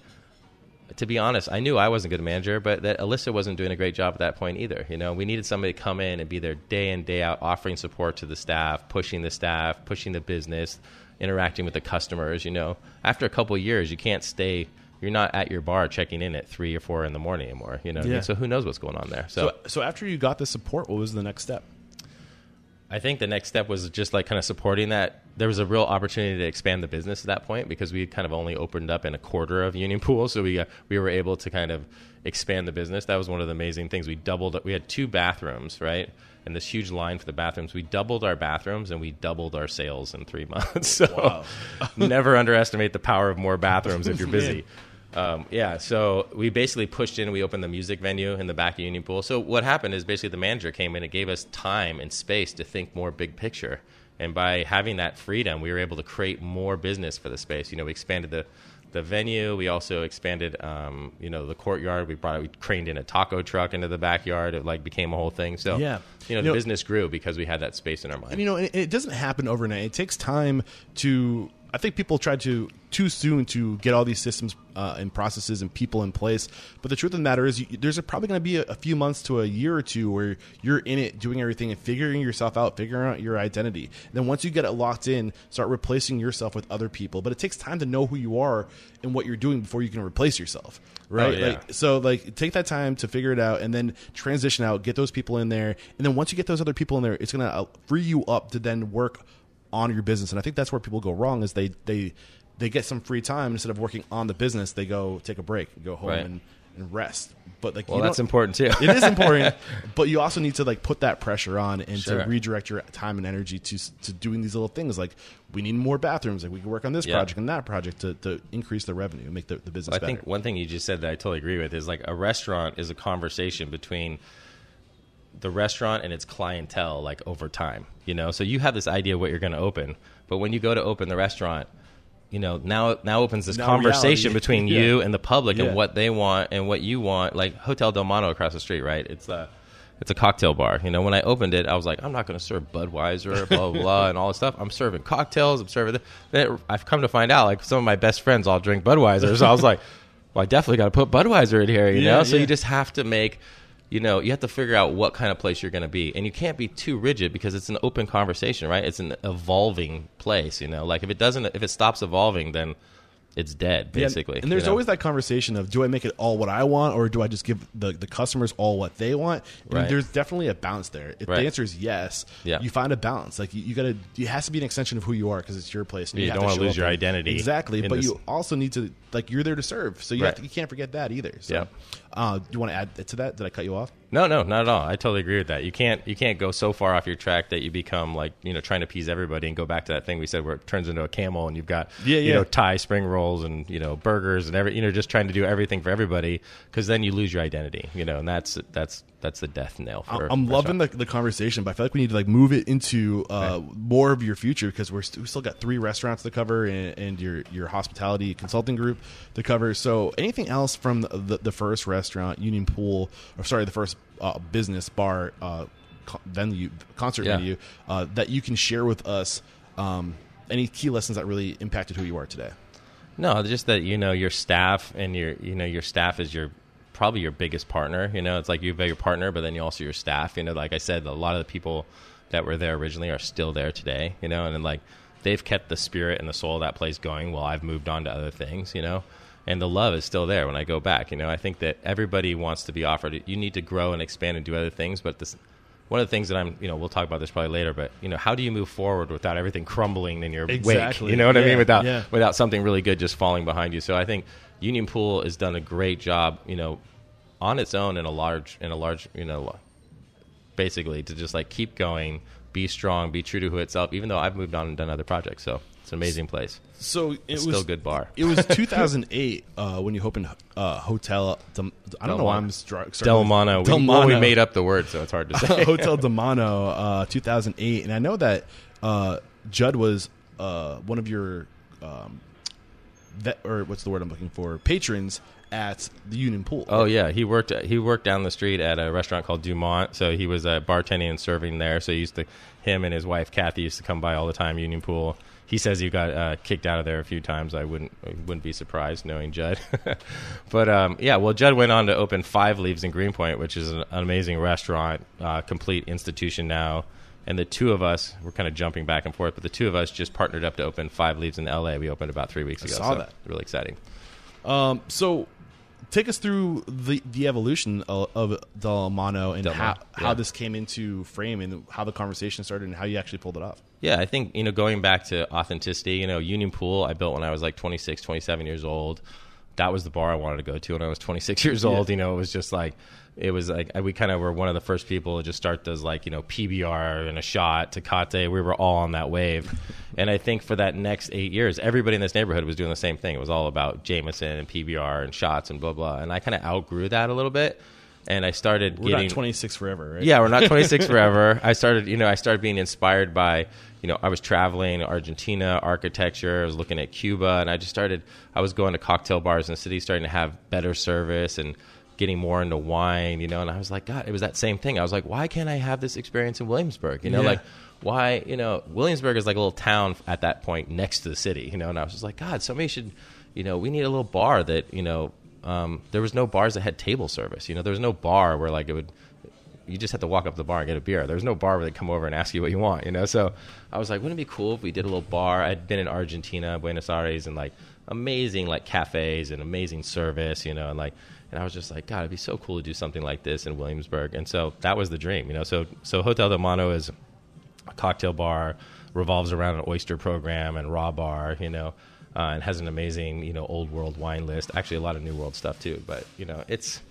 to be honest, I knew I wasn't a good manager, but that Alyssa wasn't doing a great job at that point either. You know, we needed somebody to come in and be there day in, day out, offering support to the staff, pushing the staff, pushing the business, interacting with the customers. You know, after a couple of years, you can't stay. You're not at your bar checking in at three or four in the morning anymore. You know, what I mean? Yeah. so who knows what's going on there? So, so so after you got the support, what was the next step? I think the next step was just like kind of supporting that. There was a real opportunity to expand the business at that point because we had kind of only opened up in a quarter of Union Pool, so we uh, we were able to kind of expand the business. That was one of the amazing things. We doubled. We had two bathrooms, right, and this huge line for the bathrooms. We doubled our bathrooms and we doubled our sales in three months. So never underestimate the power of more bathrooms if you're busy. Um, yeah, so we basically pushed in. We opened the music venue in the back of Union Pool. So what happened is basically the manager came in and gave us time and space to think more big picture. And by having that freedom, we were able to create more business for the space. You know, we expanded the the venue. We also expanded, um, you know, the courtyard. We brought, we craned in a taco truck into the backyard. It like became a whole thing. So, Yeah. you know, You the know- business grew because we had that space in our mind. And you know, it, it doesn't happen overnight. It takes time to. I think people try to too soon to get all these systems uh, and processes and people in place. But the truth of the matter is, you, there's a, probably going to be a, a few months to a year or two where you're in it, doing everything and figuring yourself out, figuring out your identity. And then once you get it locked in, start replacing yourself with other people. But it takes time to know who you are and what you're doing before you can replace yourself. Right? Oh, yeah. Like, so like take that time to figure it out and then transition out get those people in there and then once you get those other people in there it's going to free you up to then work on your business and i think that's where people go wrong is they they they get some free time instead of working on the business they go take a break go home Right. and, and rest but like well, that's important too. it is important but you also need to like put that pressure on and Sure. to redirect your time and energy to to doing these little things like we need more bathrooms like we can work on this Yeah. project and that project to, to increase the revenue and make the, the business I better think one thing you just said that I totally agree with is like a restaurant is a conversation between the restaurant and its clientele like over time you know so you have this idea of what you're going to open but when you go to open the restaurant you know now now opens this Now conversation reality. between Yeah. you and the public Yeah. and what they want and what you want like hotel delmano across the street right it's a it's a cocktail bar you know when i opened it i was like i'm not going to serve budweiser blah blah blah and all this stuff i'm serving cocktails i'm serving this. i've come to find out like some of my best friends all drink budweiser so i was like well i definitely got to put budweiser in here you Yeah, know so you just have to make you know, you have to figure out what kind of place you're going to be, and you can't be too rigid because it's an open conversation, right? It's an evolving place, you know. Like if it doesn't, if it stops evolving, then it's dead basically. Yeah, and there's you know? always that conversation of do I make it all what I want or do I just give the, the customers all what they want? And Right. there's definitely a balance there. If Right. the answer is yes, Yeah. you find a balance. Like you, you got to, it has to be an extension of who you are because it's your place. And Yeah, you have don't wanna lose your there. identity Exactly, but this- you also need to like you're there to serve, so you Right. to, you can't forget that either. So, Yeah. uh, do you want to add to that? Did I cut you off? No, no, not at all. I totally agree with that. You can't you can't go so far off your track that you become like you know trying to appease everybody and go back to that thing we said where it turns into a camel and you've got Yeah, you know Thai spring rolls and you know burgers and every you know just trying to do everything for everybody because then you lose your identity you know and that's that's that's the death knell for. I'm for loving the, the conversation, but I feel like we need to like move it into uh, more of your future because we're st- we still got three restaurants to cover and, and your your hospitality consulting group to cover. So anything else from the, the, the first restaurant, Union Pool, or sorry, the first uh, business bar uh, co- venue, concert Yeah. venue uh, that you can share with us? Um, any key lessons that really impacted who you are today? No, just that you know your staff and your you know your staff is your probably your biggest partner. You know, it's like you have your partner, but then you also your staff. You know, like I said, a lot of the people that were there originally are still there today. You know, and then like they've kept the spirit and the soul of that place going while I've moved on to other things. You know. And the love is still there when I go back. You know, I think that everybody wants to be offered. You need to grow and expand and do other things, but this, one of the things that I'm, you know, we'll talk about this probably later, but you know, how do you move forward without everything crumbling in your Exactly. wake? You know what I mean? Without yeah. without something really good just falling behind you. So I think Union Pool has done a great job, you know, on its own in a large in a large, you know, basically to just like keep going, be strong, be true to who itself. Even though I've moved on and done other projects, so it's an amazing place. So it It's was still a good bar. It was 2008 uh, when you opened uh, Hotel. Dem- I don't know why I'm str- starting with- Delmano. Del We, well, we made up the word, so it's hard to say. Hotel Demano, uh, 2008, and I know that uh, Judd was uh, one of your um, vet, or what's the word I'm looking for? Patrons at the Union Pool. Oh yeah, he worked. He worked down the street at a restaurant called Dumont. So he was uh, bartending and serving there. So he used to, him and his wife Kathy used to come by all the time. Union Pool. He says he got uh, kicked out of there a few times. I wouldn't I wouldn't be surprised knowing Judd. but um, yeah, well, Judd went on to open Five Leaves in Greenpoint, which is an, an amazing restaurant, uh, complete institution now. And the two of us, we're kind of jumping back and forth, but the two of us just partnered up to open Five Leaves in L.A. We opened about three weeks ago. saw so that. Really exciting. Um, so take us through the the evolution of, of Delmano and Del how, Mano, how this came into frame and how the conversation started and how you actually pulled it off. Yeah, I think, you know, going back to authenticity, you know, Union Pool, I built when I was like 26, 27 years old. That was the bar I wanted to go to when I was 26 years old. You know, it was just like, it was like, we kind of were one of the first people to just start those like, you know, PBR and a shot, Tecate. We were all on that wave. And I think for that next eight years, everybody in this neighborhood was doing the same thing. It was all about Jameson and PBR and shots and blah, blah. And I kind of outgrew that a little bit. And I started We're getting. not 26 forever, right? Yeah, we're not 26 forever. I started, you know, I started being inspired by, you know, I was traveling Argentina, architecture. I was looking at Cuba, and I just started. I was going to cocktail bars in the city, starting to have better service and getting more into wine, you know. And I was like, God, it was that same thing. I was like, why can't I have this experience in Williamsburg? You know, Yeah. like why, you know, Williamsburg is like a little town at that point next to the city, you know. And I was just like, God, somebody should, you know, we need a little bar that, you know. Um, there was no bars that had table service. You know, there was no bar where like it would you just have to walk up the bar and get a beer. There was no bar where they come over and ask you what you want, you know. So I was like, wouldn't it be cool if we did a little bar? I'd been in Argentina, Buenos Aires, and like amazing like cafes and amazing service, you know, and like. And I was just like, God, it'd be so cool to do something like this in Williamsburg. And so that was the dream, you know. So so Hotel Delmano is a cocktail bar, revolves around an oyster program and raw bar, you know, uh, and has an amazing, you know, old world wine list. Actually, a lot of new world stuff too. But you know, it's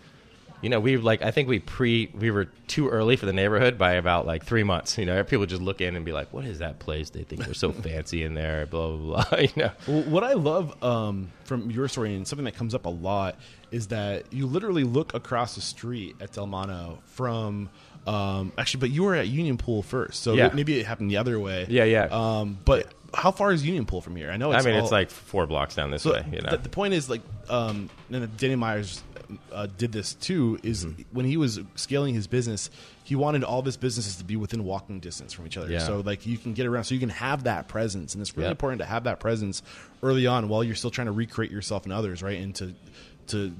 you know, we like I think we pre we were too early for the neighborhood by about like three months. You know, people just look in and be like, "What is that place? They think they're so fancy in there." Blah blah blah. You know, Well, what I love um, from your story and something that comes up a lot is that you literally look across the street at Delmano from um, actually, but you were at Union Pool first, so Yeah. maybe it happened the other way. Yeah, yeah. Um, but how far is Union Pool from here? I know. It's I mean, all- it's like four blocks down this so way. You know, the, the point is like um, and Danny Meyers uh, did this too. Is Mm-hmm. when he was scaling his business, he wanted all of his businesses to be within walking distance from each other. Yeah. So like you can get around, so you can have that presence, and it's really Yep. important to have that presence early on while you're still trying to recreate yourself and others, right? And to to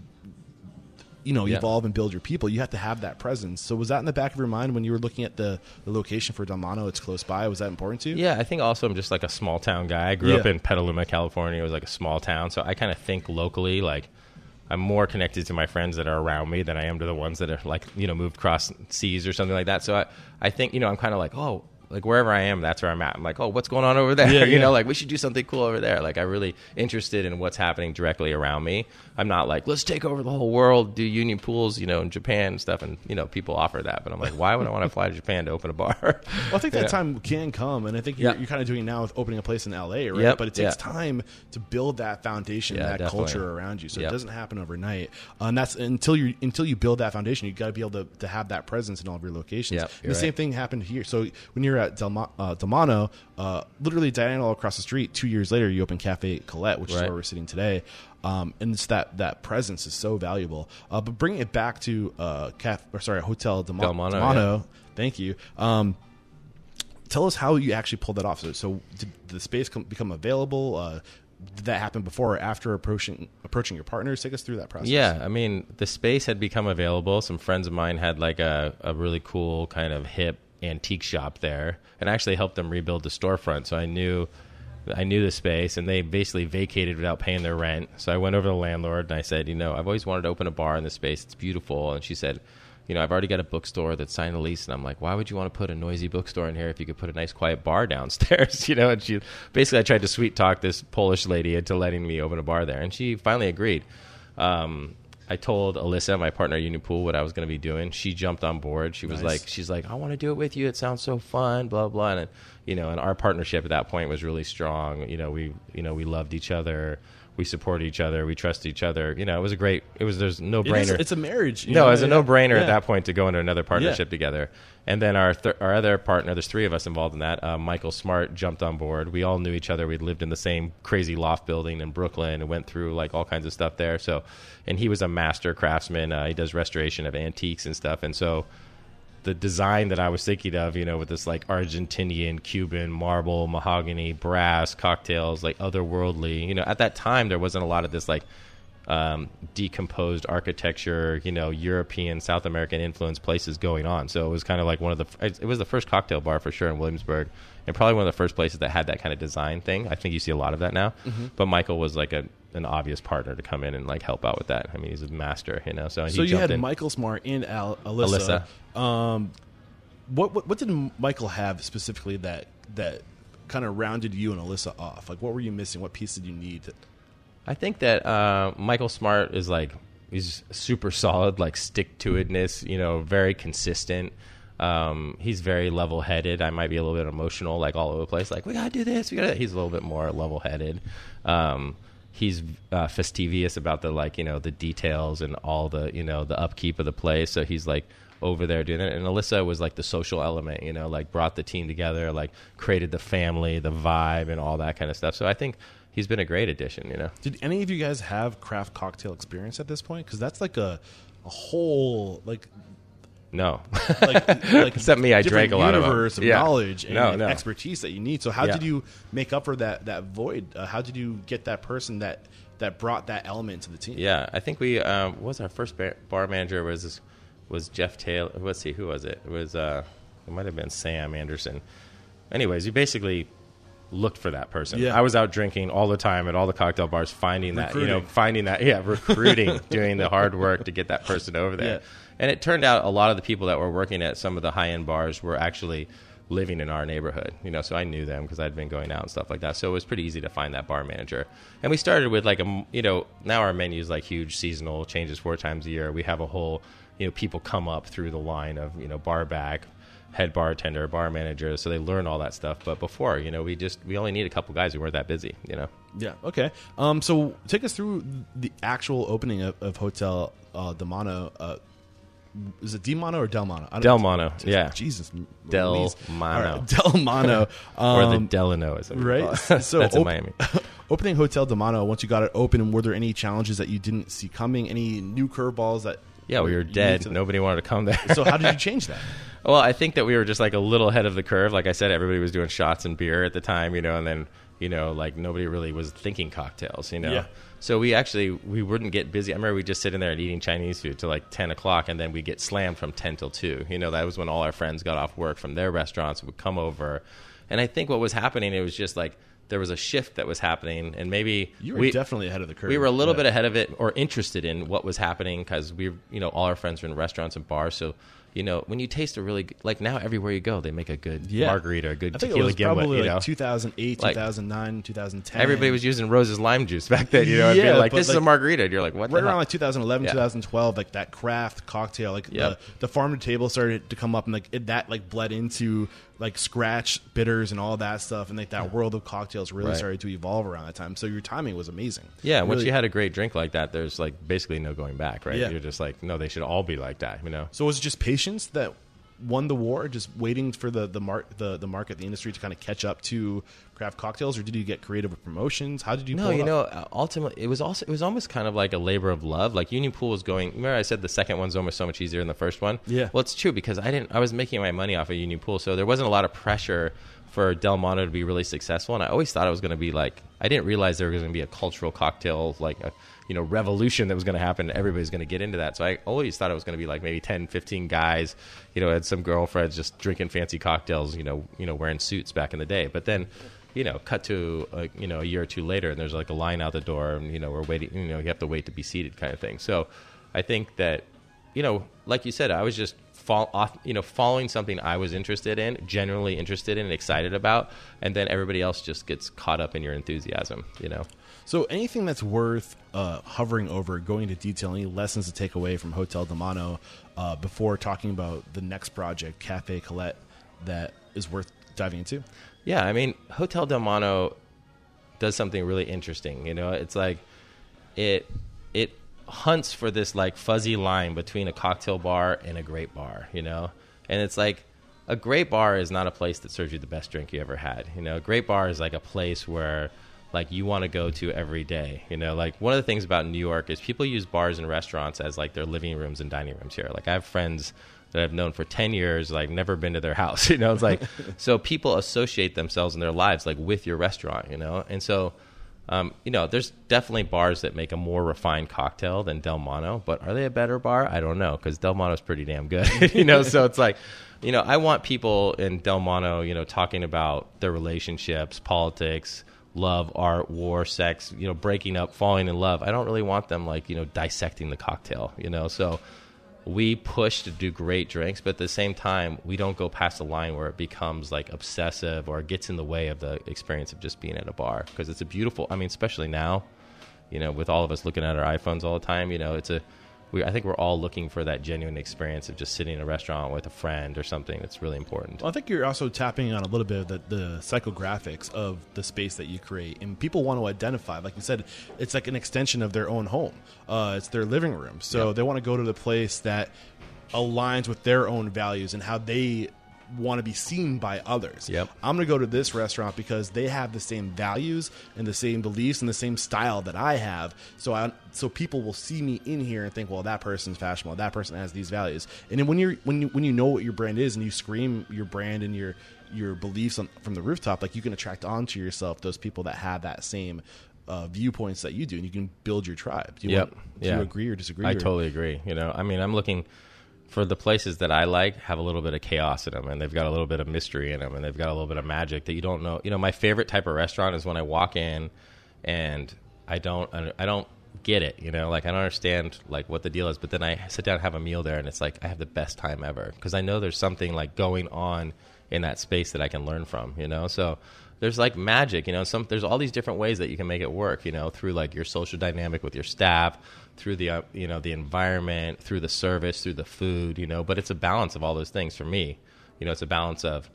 you know Yeah. evolve and build your people, you have to have that presence. So was that in the back of your mind when you were looking at the, the location for Delmano? It's close by. Was that important to you? Yeah, I think also I'm just like a small town guy. I grew up in Petaluma, California. It was like a small town, so I kind of think locally. Like I'm more connected to my friends that are around me than I am to the ones that are like you know moved across seas or something like that. So I I think you know I'm kind of like oh like wherever I am, that's where I'm at. I'm like oh what's going on over there? Yeah, you yeah. know like we should do something cool over there. Like I'm really interested in what's happening directly around me. I'm not like let's take over the whole world, do union pools, you know, in Japan and stuff. And you know people offer that, but I'm like why would I want to fly to Japan to open a bar? Well, I think that Yeah. time can come, and I think you're, you're kind of doing it now with opening a place in LA, right? Yep, But it takes time to build that foundation, that definitely. culture around you. So it doesn't happen overnight, uh, and that's until you until you build that foundation. You got to be able to, to have that presence in all of your locations. Yep, the same thing happened here. So when you're at Delma, uh, Delmano, uh, literally diagonal across the street, two years later, you open Cafe Colette, which is where we're sitting today. Um, and it's that that presence is so valuable. Uh, but bringing it back to uh, Caf- or sorry, Hotel Delma- Delmano, Delmano Thank you. Um, tell us how you actually pulled that off. So, so did the space come, become available? Uh, did that happen before or after approaching approaching your partners? Take us through that process. Yeah, I mean, the space had become available. Some friends of mine had like a, a really cool kind of hip antique shop there, and I actually helped them rebuild the storefront. So I knew, I knew the space, and they basically vacated without paying their rent. So I went over to the landlord and I said, you know, I've always wanted to open a bar in this space. It's beautiful, and she said. You know, I've already got a bookstore that signed a lease, and I'm like, why would you want to put a noisy bookstore in here if you could put a nice, quiet bar downstairs? You know, and she basically, I tried to sweet talk this Polish lady into letting me open a bar there, and she finally agreed. Um, I told Alyssa, my partner at Union Pool, what I was going to be doing. She jumped on board. She was Nice. like, she's like, I want to do it with you. It sounds so fun, blah blah. And you know, and our partnership at that point was really strong. You know, we you know we loved each other. We support each other. We trust each other. You know, it was a great. It was there's no It brainer. it's a marriage. you No, know? it was a no-brainer Yeah. at that point to go into another partnership together. And then our th- our other partner, there's three of us involved in that. Uh, Michael Smart jumped on board. We all knew each other. We'd lived in the same crazy loft building in Brooklyn and went through like all kinds of stuff there. So, and he was a master craftsman. Uh, he does restoration of antiques and stuff. And so, the design that I was thinking of, you know, with this like Argentinian, Cuban, marble, mahogany, brass, cocktails, like otherworldly. You know, at that time there wasn't a lot of this like um, decomposed architecture, you know, European, South American influence places going on. So it was kind of like one of the. It was the first cocktail bar for sure in Williamsburg, and probably one of the first places that had that kind of design thing. I think you see a lot of that now. Mm-hmm. But Michael was like a an obvious partner to come in and like help out with that. I mean, he's a master, you know. So, he So you had in. Michael Smart and Al- Alyssa. Um, what, what what did Michael have specifically that that kind of rounded you and Alyssa off? Like, what were you missing? What piece did you need? To, I think that uh, Michael Smart is like he's super solid, like stick to itness. You know, very consistent. Um, he's very level headed. I might be a little bit emotional, like all over the place. Like we gotta do this. We gotta. He's a little bit more level headed. Um, he's uh, fastidious about the like you know the details and all the you know the upkeep of the place. So he's like over there doing it. And Alyssa was like the social element, you know, like brought the team together, like created the family, the vibe, and all that kind of stuff. So I think he's been a great addition. You know. did any of you guys have craft cocktail experience at this point? Because that's like a a whole like No. like, like Except me, I drank a lot of them. universe of Yeah. knowledge and No, no. expertise that you need. So how Yeah. did you make up for that that void? Uh, how did you get that person that that brought that element to the team? yeah, I think we um, what was our first bar, bar manager was was Jeff Taylor. Let's see, who was it? It was uh, it might have been Sam Anderson. Anyways, you basically looked for that person. Yeah. I was out drinking all the time at all the cocktail bars, finding that you know, finding that yeah, recruiting, doing the hard work to get that person over there. Yeah. And it turned out a lot of the people that were working at some of the high end bars were actually living in our neighborhood. You know, so I knew them because I'd been going out and stuff like that. So it was pretty easy to find that bar manager. And we started with like a, you know, now our menu is like huge, seasonal, changes four times a year. We have a whole, you know, people come up through the line of you know bar back. Head bartender, bar manager, so they learn all that stuff. But before, you know, we just we only need a couple guys who weren't that busy, you know. Yeah. Okay. Um. So take us through the actual opening of, of Hotel uh, Demano. Uh, is it Demano or Delmano? I don't Del. Mono, yeah. Jesus. Del Louise. Right, Del Mano. or the Um, Delano, is people right. So that's in Miami. opening Hotel Demano. Once you got it open, were there any challenges that you didn't see coming? Any new curveballs that? Yeah, we were dead. to- Nobody wanted to come there. So how did you change that? Well, I think that we were just like a little ahead of the curve. Like I said, everybody was doing shots and beer at the time, you know, and then you know, like nobody really was thinking cocktails, you know. Yeah. So we actually we wouldn't get busy. I remember we just sitting there and eating Chinese food till like ten o'clock, and then we get slammed from ten till two. You know, that was when all our friends got off work from their restaurants would come over, and I think what was happening, it was just like there was a shift that was happening, and maybe You were we, definitely ahead of the curve. we were a little Yeah. bit ahead of it or interested in what was happening because we, you know, all our friends were in restaurants and bars. So, you know, when you taste a really good, like now everywhere you go, they make a good Yeah. margarita, a good I think it tequila was gimlet. probably You like know, 2008, Like, 2009, 2010. everybody was using Rose's lime juice back then. You know, Yeah, like, "This is a margarita," and you're like, "What?" right around like 2011 Yeah. 2012 like that craft cocktail like Yep. the, the farm to table started to come up and like it, that like bled into like scratch bitters and all that stuff and like that world of cocktails really Right. started to evolve around that time so your timing was amazing Yeah, once you had a great drink like that, there's like basically no going back, right? Yeah. You're just like, no, they should all be like that, you know? so was it just patience that won the war just waiting for the the, mar- the the market the industry to kind of catch up to craft cocktails or did you get creative with promotions how did you No, you off? know, uh, ultimately, it was also it was almost kind of like a labor of love. Like Union Pool was going. Remember, I said the second one's almost so much easier than the first one. Yeah. Well, it's true because I didn't. I was making my money off of Union Pool, so there wasn't a lot of pressure for Delmano to be really successful. And I always thought it was going to be like. I didn't realize there was going to be a cultural cocktail like a you know revolution that was going to happen. Everybody's going to get into that. So I always thought it was going to be like maybe 10, 15 guys. You know, had some girlfriends just drinking fancy cocktails. You know, you know, wearing suits back in the day. But then you know, cut to a, you know a year or two later, and there's like a line out the door, and you know we're waiting. You know, you have to wait to be seated, kind of thing. So, I think that you know, like you said, I was just fall off, you know, following something I was interested in, generally interested in, and excited about, and then everybody else just gets caught up in your enthusiasm. You know, So anything that's worth uh, hovering over, going into detail, any lessons to take away from Hotel Demano uh, before talking about the next project, Cafe Colette, that is worth diving into? Yeah, I mean, Hotel Delmano does something really interesting. You know, it's like it it hunts for this like fuzzy line between a cocktail bar and a great bar. You know, and it's like a great bar is not a place that serves you the best drink you ever had. You know, a great bar is like a place where like you want to go to every day. You know, like one of the things about New York is people use bars and restaurants as like their living rooms and dining rooms here. Like I have friends that I've known for 10 years, like never been to their house, you know, it's like, so people associate themselves in their lives, like with your restaurant, you know? And so, um, you know, there's definitely bars that make a more refined cocktail than Delmano, but are they a better bar? I don't know, because Delmano's pretty damn good, you know? So it's like, you know, I want people in Delmano, you know, talking about their relationships, politics, love, art, war, sex, you know, breaking up, falling in love. I don't really want them like, you know, dissecting the cocktail, you know? So, we push to do great drinks, but at the same time, we don't go past the line where it becomes like obsessive or gets in the way of the experience of just being at a bar. Because it's a beautiful, I mean, especially now, you know, with all of us looking at our iPhones all the time, you know, it's a, we, I think we're all looking for that genuine experience of just sitting in a restaurant with a friend or something. That's really important. Well, I think you're also tapping on a little bit of the, the psychographics of the space that you create, and people want to identify. Like you said, it's like an extension of their own home. Uh, it's their living room, so Yeah. they want to go to the place that aligns with their own values and how they want to be seen by others. Yep. I'm going to go to this restaurant because they have the same values and the same beliefs and the same style that I have. So I so people will see me in here and think, well, that person's fashionable. That person has these values. And then when you're when you when you know what your brand is and you scream your brand and your your beliefs on, from the rooftop, like you can attract onto yourself those people that have that same uh, viewpoints that you do, and you can build your tribe. Do you, Yep. want- do yeah. you agree or disagree? I or- totally agree. You know, I mean, I'm looking for the places that I like have a little bit of chaos in them, and they've got a little bit of mystery in them, and they've got a little bit of magic that you don't know. You know, my favorite type of restaurant is when I walk in and I don't, I don't get it. You know, like I don't understand like what the deal is, but then I sit down and have a meal there, and it's like I have the best time ever because I know there's something like going on in that space that I can learn from. You know, so there's like magic, you know, some there's all these different ways that you can make it work, you know, through like your social dynamic with your staff, through the uh, you know, the environment, through the service, through the food, you know, but it's a balance of all those things for me. You know, it's a balance of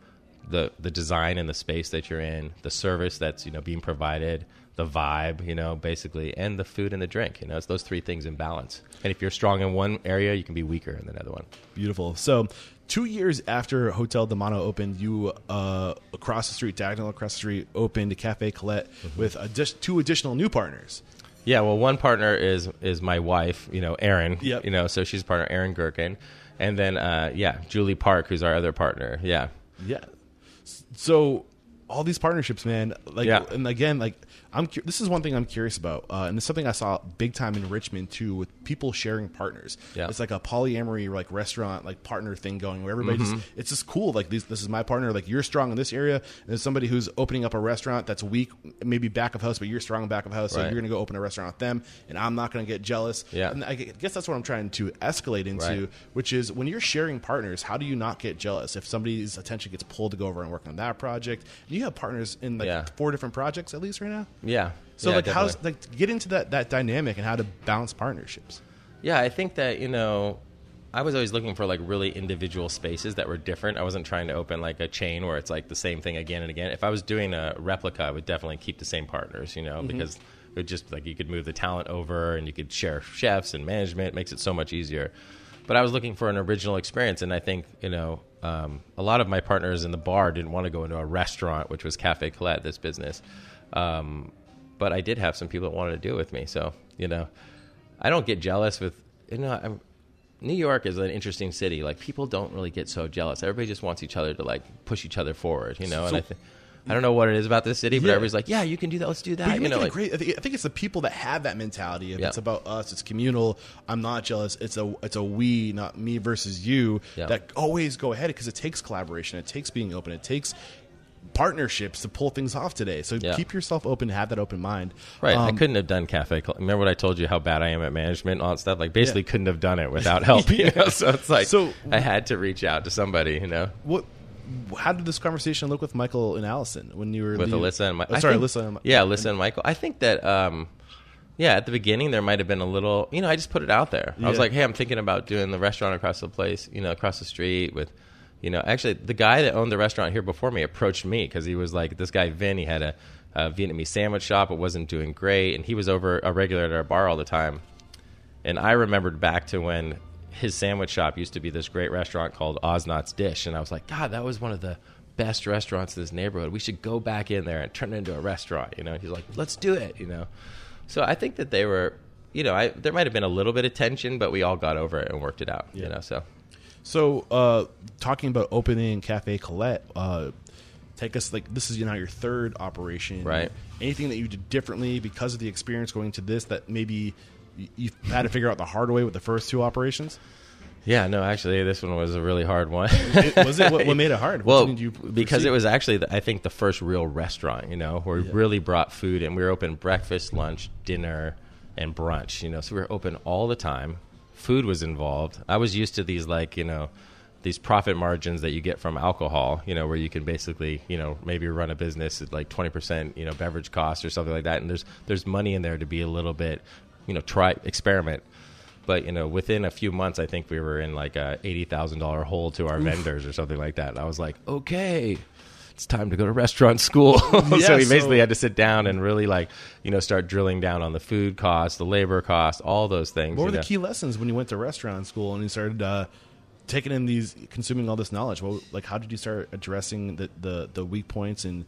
the the design and the space that you're in, the service that's, you know, being provided, the vibe, you know, basically, and the food and the drink, you know, it's those three things in balance. And if you're strong in one area, you can be weaker in the other one. Beautiful. So, two years after Hotel De Demano opened, you uh, across the street, diagonal across the street, opened Cafe Colette Mm-hmm. with addi- two additional new partners. Yeah, well, one partner is is my wife, you know, Erin. Yep. You know, so she's partner Erin Gherkin, and then uh, yeah, Julie Park, who's our other partner. Yeah, Yeah. So, all these partnerships, man. Like, Yeah. and again, like I'm. cu- This is one thing I'm curious about, uh, and it's something I saw big time in Richmond too, with people sharing partners. Yeah. It's like a polyamory, like restaurant, like partner thing going, where everybody Mm-hmm. just. It's just cool. Like these, this is my partner. Like you're strong in this area, and there's somebody who's opening up a restaurant that's weak, maybe back of house, but you're strong in back of house, so you're going to go open a restaurant with them, and I'm not going to get jealous. Yeah. And I guess that's what I'm trying to escalate into, Right. which is when you're sharing partners, how do you not get jealous if somebody's attention gets pulled to go over and work on that project? You have partners in like Yeah. four different projects at least right now. Yeah. So Yeah, like how's like get into that that dynamic and how to balance partnerships. Yeah, I think that you know, I was always looking for like really individual spaces that were different. I wasn't trying to open like a chain where it's like the same thing again and again. If I was doing a replica, I would definitely keep the same partners, you know, because it would just like you could move the talent over and you could share chefs and management. It makes it so much easier. But I was looking for an original experience, and I think you know um, a lot of my partners in the bar didn't want to go into a restaurant, which was Cafe Colette, this business. Um, but I did have some people that wanted to do it with me, so you know, I don't get jealous with you know. I'm, New York is an interesting city. Like people don't really get so jealous. Everybody just wants each other to like push each other forward, you know. So- and I think I don't know what it is about this city, but Yeah. everybody's like, "Yeah, you can do that. Let's do that." You're know, like, great. I think, I think it's the people that have that mentality. If Yeah. it's about us, it's communal. I'm not jealous. It's a it's a we, not me versus you. Yeah. That always go ahead because it takes collaboration. It takes being open. It takes partnerships to pull things off today. So Yeah. keep yourself open. Have that open mind. Right. I Um, couldn't have done Cafe. Col- Remember what I told you how bad I am at management and all that stuff? Like, basically, couldn't have done it without help. You know? So it's like, So- I had to reach out to somebody, you know, What? How did this conversation look with Michael and Allison when you were with Alyssa and Oh, Michael. sorry, Alyssa. And, Yeah, Alyssa and Michael. I think that, um, yeah, at the beginning there might have been a little, you know, I just put it out there. I was like, hey, I'm thinking about doing the restaurant across the place, you know, across the street with, you know, actually the guy that owned the restaurant here before me approached me because he was like, this guy Vin, he had a, a Vietnamese sandwich shop. It wasn't doing great, and he was over a regular at our bar all the time. And I remembered back to when his sandwich shop used to be this great restaurant called Oznot's Dish, and I was like, God, that was one of the best restaurants in this neighborhood. We should go back in there and turn it into a restaurant. You know, he's like, let's do it. You know, so I think that they were, you know, I there might have been a little bit of tension, but we all got over it and worked it out. You know, so So, uh, talking about opening Cafe Colette, uh, take us like this is you know your third operation, Right. Anything that you did differently because of the experience going to this that maybe you, had to figure out the hard way with the first two operations? yeah, no, actually, this one was a really hard one. It, was it what, what made it hard? What Well, because it was actually, the, I think, the first real restaurant, you know, where we really brought food and we were open breakfast, lunch, dinner, and brunch, you know, so we were open all the time. Food was involved. I was used to these, like, you know, these profit margins that you get from alcohol, you know, where you can basically, you know, maybe run a business at like 20%, you know, beverage cost or something like that. And there's, there's money in there to be a little bit, you know, try, experiment but you know within a few months i think we were in like a $80000 hole to our vendors or something like that and i was like okay it's time to go to restaurant school so he basically so- had to sit down and really like you know start drilling down on the food costs the labor costs all those things What were you the key lessons when you went to restaurant school and you started uh, taking in these, consuming all this knowledge? Well, like how did you start addressing the, the, the weak points and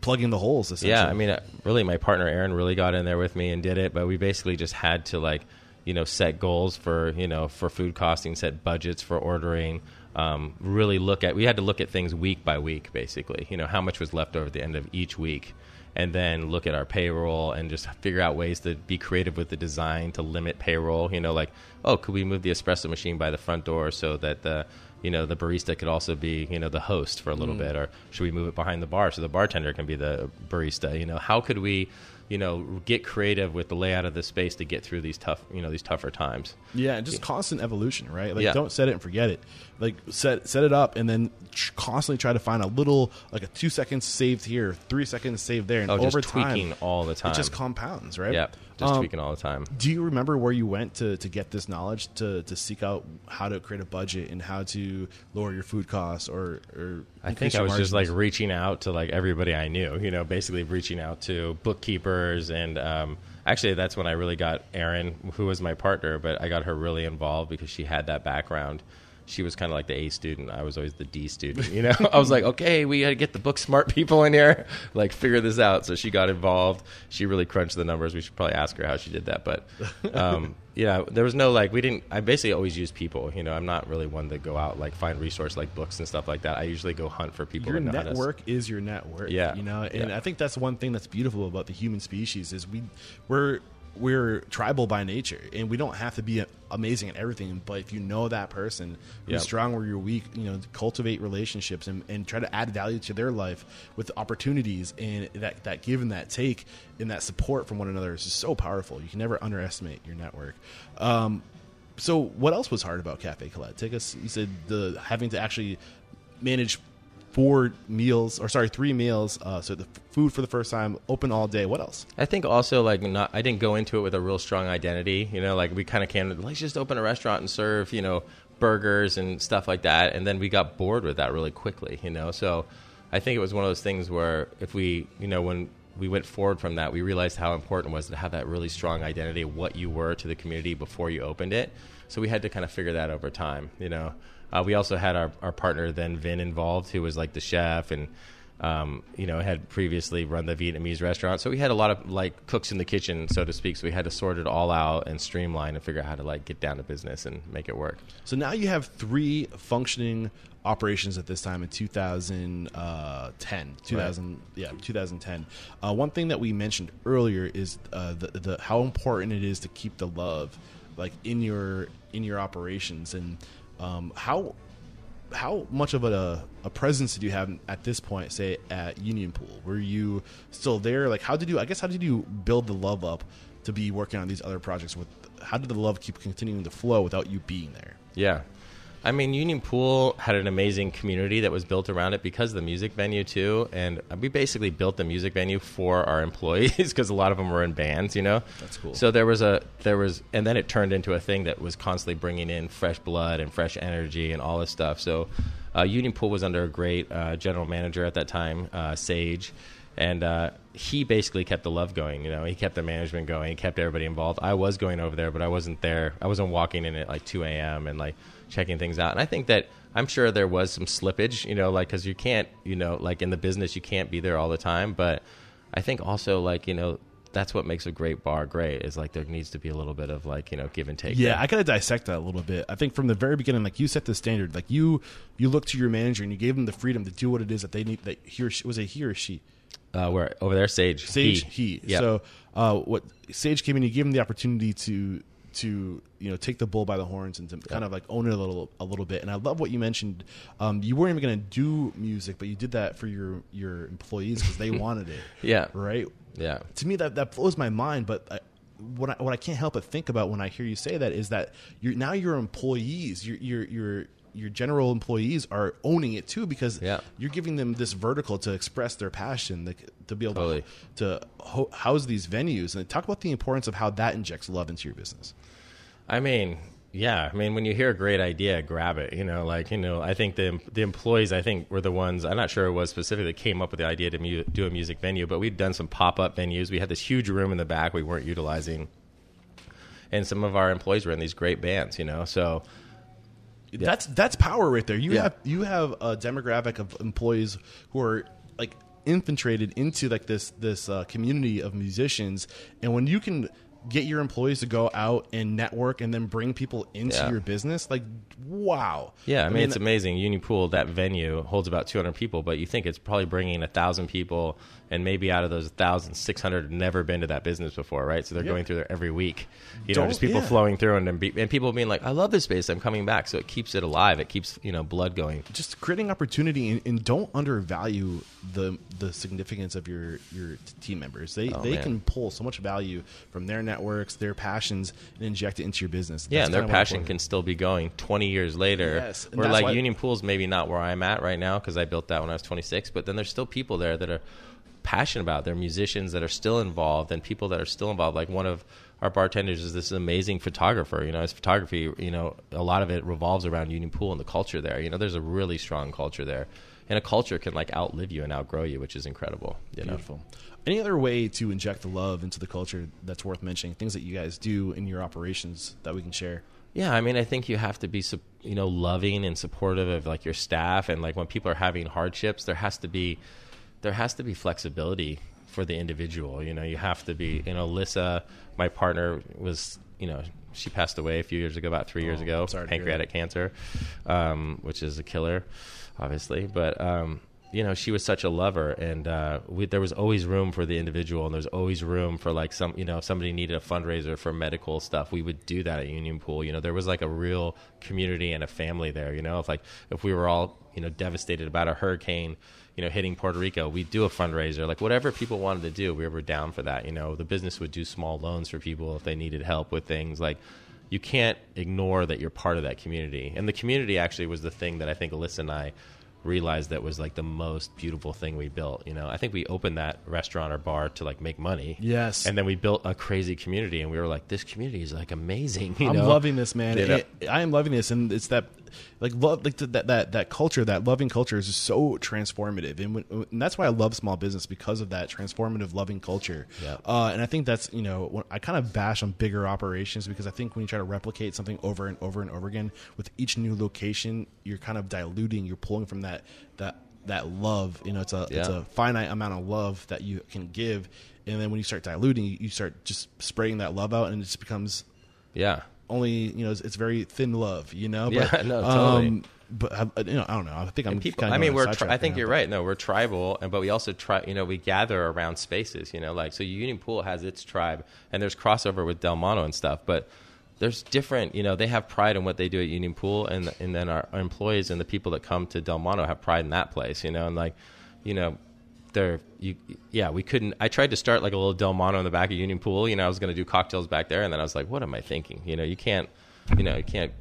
plugging the holes? Yeah, I mean, uh, really, my partner Erin really got in there with me and did it. But we basically just had to like, you know, set goals for you know for food costing, set budgets for ordering. Um, really look at we had to look at things week by week, basically. You know, how much was left over at the end of each week, and then look at our payroll and just figure out ways to be creative with the design to limit payroll. You know, like oh, could we move the espresso machine by the front door so that the you know the barista could also be you know the host for a little bit or should we move it behind the bar so the bartender can be the barista you know how could we you know get creative with the layout of the space to get through these tough you know these tougher times Yeah, and just constant evolution, right? Like, Yeah. don't set it and forget it. Like, set set it up, and then tr- constantly try to find a little, like a two seconds saved here, three seconds saved there, and oh over tweaking time, all the time it just compounds, right? yeah just Um, tweaking all the time Do you remember where you went to, to get this knowledge to, to seek out how to create a budget and how to lower your food costs or, or I think I was just like reaching out to like everybody I knew, you know, basically reaching out to and um, actually that's when I really got Erin, who was my partner, but I got her really involved because she had that background. She was kind of like the A student. I was always the D student. You know, I was like, okay, we got to get the book smart people in here, like figure this out. So she got involved. She really crunched the numbers. We should probably ask her how she did that. But um, yeah, there was no like we didn't. I basically always use people. You know, I'm not really one to go out like find resource like books and stuff like that. I usually go hunt for people. your network is your network. Yeah. you know, and Yeah. I think that's one thing that's beautiful about the human species is we we're we're tribal by nature, and we don't have to be amazing at everything. But if you know that person who's Yeah. strong where you're weak, you know, cultivate relationships and, and try to add value to their life with opportunities and that that give and that take and that support from one another is just so powerful. You can never underestimate your network. Um, so what else was hard about Cafe Colette? Take us. You said the having to actually manage four meals or sorry three meals. Uh, so the food for the first time, open all day. What else? I think also like not I didn't go into it with a real strong identity. You know, like we kind of came to let's just open a restaurant and serve you know burgers and stuff like that, and then we got bored with that really quickly. You know, so I think it was one of those things where if we you know when we went forward from that, we realized how important it was to have that really strong identity of what you were to the community before you opened it. So we had to kind of figure that over time. You know, uh, we also had our, our partner then Vin involved, who was like the chef and um, you know, had previously run the Vietnamese restaurant. So we had a lot of like cooks in the kitchen, so to speak. So we had to sort it all out and streamline and figure out how to like get down to business and make it work. So now you have three functioning operations at this time in 2010 2000 yeah 2010 uh, one thing that we mentioned earlier is uh, the, the how important it is to keep the love like in your in your operations and um, how how much of a, a presence did you have at this point, say at Union Pool? Were you still there? Like, how did you? I guess how did you build the love up to be working on these other projects? With how did the love keep continuing to flow without you being there? Yeah. I mean, Union Pool had an amazing community that was built around it because of the music venue too, and we basically built the music venue for our employees because a lot of them were in bands, you know. That's cool. So there was a there was, and then it turned into a thing that was constantly bringing in fresh blood and fresh energy and all this stuff. So uh, Union Pool was under a great uh, general manager at that time, uh, Sage, and uh, he basically kept the love going. You know, he kept the management going, he kept everybody involved. I was going over there, but I wasn't there. I wasn't walking in at like 2 a.m. and like checking things out. And I think that I'm sure there was some slippage. You know, like because you can't, you know, like in the business, you can't be there all the time. But I think also like you know. That's what makes a great bar great. Is like there needs to be a little bit of like you know give and take. Yeah, there. I gotta dissect that a little bit. I think from the very beginning, like you set the standard. Like you, you look to your manager and you gave them the freedom to do what it is that they need. That he or she was a he or she? uh, where over there, Sage. Sage he. Yeah. So uh, what Sage came in, you gave him the opportunity to to you know take the bull by the horns and to kind of like own it a little a little bit. And I love what you mentioned. Um, you weren't even going to do music, but you did that for your your employees because they wanted it. Yeah. Right. yeah. To me, that that blows my mind. But I, what I, what I can't help but think about when I hear you say that is that you're now your employees, your your your your general employees are owning it too because Yeah. you're giving them this vertical to express their passion like, to be able Totally. to, to ho- house these venues and talk about the importance of how that injects love into your business I mean, yeah. I mean, when you hear a great idea, grab it. You know, like you know, I think the the employees, I think, were the ones. I'm not sure it was specifically that came up with the idea to mu- do a music venue, but we'd done some pop up venues. We had this huge room in the back we weren't utilizing, and some of our employees were in these great bands. You know, so that's that's power right there you Yeah. have you have a demographic of employees who are like infiltrated into like this this uh, community of musicians and when you can get your employees to go out and network and then bring people into Yeah. your business like wow Yeah, I mean, it's amazing. Union Pool, that venue holds about 200 people, but you think it's probably bringing a thousand people, and maybe out of those 1,600 have never been to that business before, right? So they're Yeah. going through there every week. You know, Don't- just people yeah. flowing through, and be, and people being like, "I love this space. I'm coming back." So it keeps it alive. It keeps you know blood going. just creating opportunity and, and don't undervalue the the significance of your your team members. They Oh, they man. can pull so much value from their networks, their passions, and inject it into your business. Yeah, That's and their passion important. can still be going 20 years later. Yes, and Where like why- Union Pool's maybe not where I'm at right now because I built that when I was 26, but then there's still people there that are passionate about. it. They're musicians that are still involved and people that are still involved. Like one of our bartenders is this amazing photographer. You know, his photography, you know, a lot of it revolves around Union Pool and the culture there. You know, there's a really strong culture there. And a culture can like outlive you and outgrow you, which is incredible. You know? Any other way to inject the love into the culture that's worth mentioning? Things that you guys do in your operations that we can share? Yeah, I mean, I think you have to be, you know, loving and supportive of like your staff, and like when people are having hardships, there has to be, there has to be flexibility for the individual. You know, you have to be, you know, Lissa, my partner was, you know, she passed away a few years ago, about three years Oh, ago, sorry pancreatic cancer, um, which is a killer, obviously. But um, you know, she was such a lover, and uh, we, there was always room for the individual, and there's always room for like some, you know, if somebody needed a fundraiser for medical stuff, we would do that at Union Pool. You know, there was like a real community and a family there. You know, if like if we were all, you know, devastated about a hurricane. You know, hitting Puerto Rico, we'd do a fundraiser. Like whatever people wanted to do, we were down for that. You know, the business would do small loans for people if they needed help with things. Like you can't ignore that you're part of that community. And the community actually was the thing that I think Alyssa and I realized that was like the most beautiful thing we built. You know, I think we opened that restaurant or bar to like make money. Yes. And then we built a crazy community and we were like, this community is like amazing. You I'm know? loving this, man. It- I am loving this, and it's that like love, like that that that culture, that loving culture is just so transformative, and, when, and that's why I love small business because of that transformative, loving culture. Yeah. Uh, and I think that's you know when I kind of bash on bigger operations because I think when you try to replicate something over and over and over again with each new location, you're kind of diluting, you're pulling from that that that love. You know, it's a it's a finite amount of love that you can give, and then when you start diluting, you, you start just spraying that love out, and it just becomes Yeah. Only you know it's, it's very thin love you know Yeah, but, no, totally. um, but I, you know I don't know I think I'm And people, kinda I mean, we're. Tri- I think now, you're but- right. No, we're tribal, and but we also try. You know, we gather around spaces. You know, like so Union Pool has its tribe, and there's crossover with Delmano and stuff. But there's different. You know, they have pride in what they do at Union Pool, and and then our, our employees and the people that come to Delmano have pride in that place. You know, and like, you know. They're you, yeah. We couldn't. I tried to start like a little Delmano in the back of Union Pool. You know, I was going to do cocktails back there, and then I was like, "What am I thinking?" You know, you can't, you know, you can't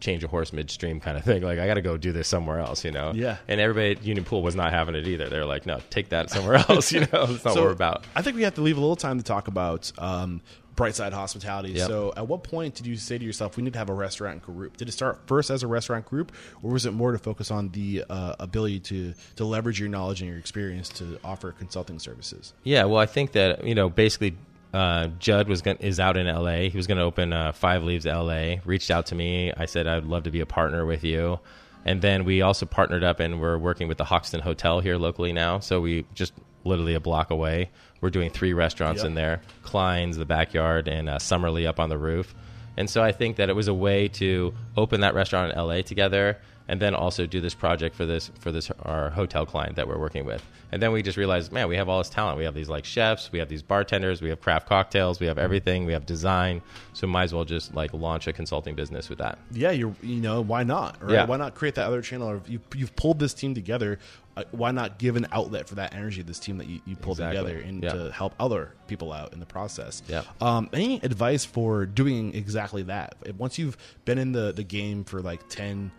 change a horse midstream kind of thing. Like I got to go do this somewhere else, you know. Yeah. And everybody at Union Pool was not having it either. They're like, no, take that somewhere else. You know, that's not so what we're about. I think we have to leave a little time to talk about um, Brightside Hospitality. Yep. So, at what point did you say to yourself, "We need to have a restaurant group"? Did it start first as a restaurant group, or was it more to focus on the uh, ability to to leverage your knowledge and your experience to offer consulting services? Yeah. Well, I think that you know, basically, uh, Judd was going is out in L.A. He was going to open uh, Five Leaves L.A. Reached out to me. I said I'd love to be a partner with you. And then we also partnered up, and we're working with the Hoxton Hotel here locally now. So we just literally a block away. We're doing three restaurants Yep. in there: Klein's, the backyard, and uh, Summerly up on the roof. And so I think that it was a way to open that restaurant in LA together and then also do this project for this for this our hotel client that we're working with. And then we just realized, man, we have all this talent. We have these like chefs, we have these bartenders, we have craft cocktails, we have everything, we have design. So might as well just like launch a consulting business with that. Yeah, you're you know why not? Right? Yeah. Why not create that other channel? Or you you've pulled this team together. Uh, why not give an outlet for that energy of this team that you, you pulled Exactly. together and Yeah. to help other people out in the process? Yeah. Um, any advice for doing exactly that? Once you've been in the, the game for like 10,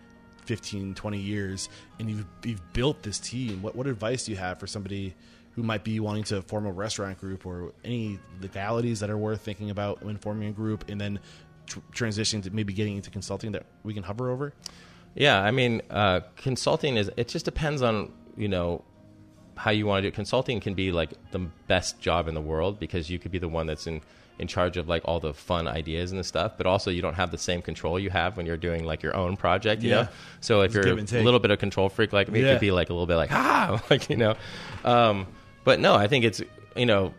15, 20 years and you've, you've built this team, what, what advice do you have for somebody who might be wanting to form a restaurant group or any legalities that are worth thinking about when forming a group and then tr- transitioning to maybe getting into consulting that we can hover over? Yeah, I mean, uh, consulting is it just depends on you know how you want to do it. Consulting can be like the best job in the world because you could be the one that's in in charge of like all the fun ideas and the stuff, but also you don't have the same control you have when you're doing like your own project, you Yeah. know. So if It's you're a little bit of control freak like me, it could be like a little bit like ah, like you know. Um, but no, I think it's you know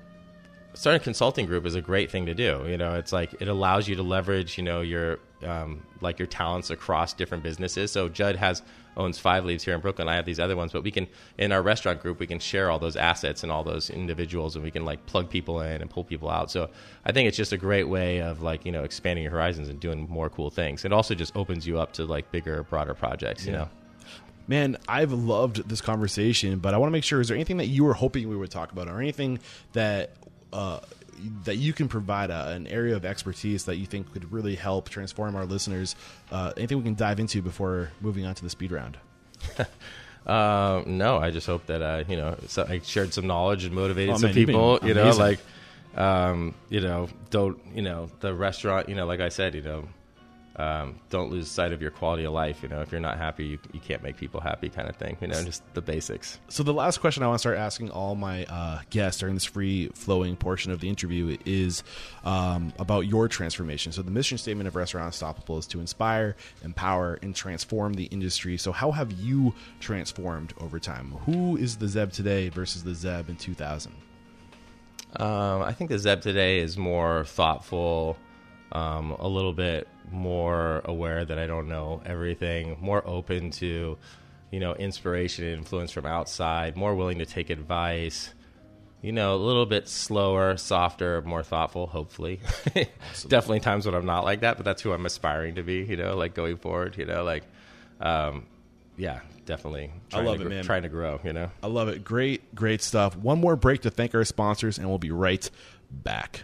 starting a consulting group is a great thing to do. You know, it's like it allows you to leverage, you know, your um, like your talents across different businesses. So Judd has owns Five Leaves here in Brooklyn. I have these other ones, but we can in our restaurant group we can share all those assets and all those individuals, and we can like plug people in and pull people out. So I think it's just a great way of like you know expanding your horizons and doing more cool things. It also just opens you up to like bigger, broader projects. You know. Man, I've loved this conversation, but I want to make sure is there anything that you were hoping we would talk about or anything that uh, that you can provide a, an area of expertise that you think could really help transform our listeners? Uh, anything we can dive into before moving on to the speed round? Uh, no, I just hope that uh, you know so I shared some knowledge and motivated Oh, some man, people. You know, amazing. like um, you know, don't you know the restaurant. You know, like I said, you know, um, don't lose sight of your quality of life. You know, if you're not happy, you, you can't make people happy, kind of thing. You know, just the basics. So the last question I want to start asking all my uh, guests during this free flowing portion of the interview is um, about your transformation. So the mission statement of Restaurant Unstoppable is to inspire, empower, and transform the industry. So how have you transformed over time? Who is the Zeb today versus the Zeb in 2000? Um, I think the Zeb today is more thoughtful, um, a little bit more aware that I don't know everything, more open to, you know, inspiration and influence from outside, more willing to take advice. You know, a little bit slower, softer, more thoughtful, hopefully. Definitely times when I'm not like that, but that's who I'm aspiring to be, you know, like going forward, you know, like, um, yeah, definitely. I love to, it, man. Trying to grow, you know. I love it. Great, great stuff. One more break to thank our sponsors, and we'll be right back.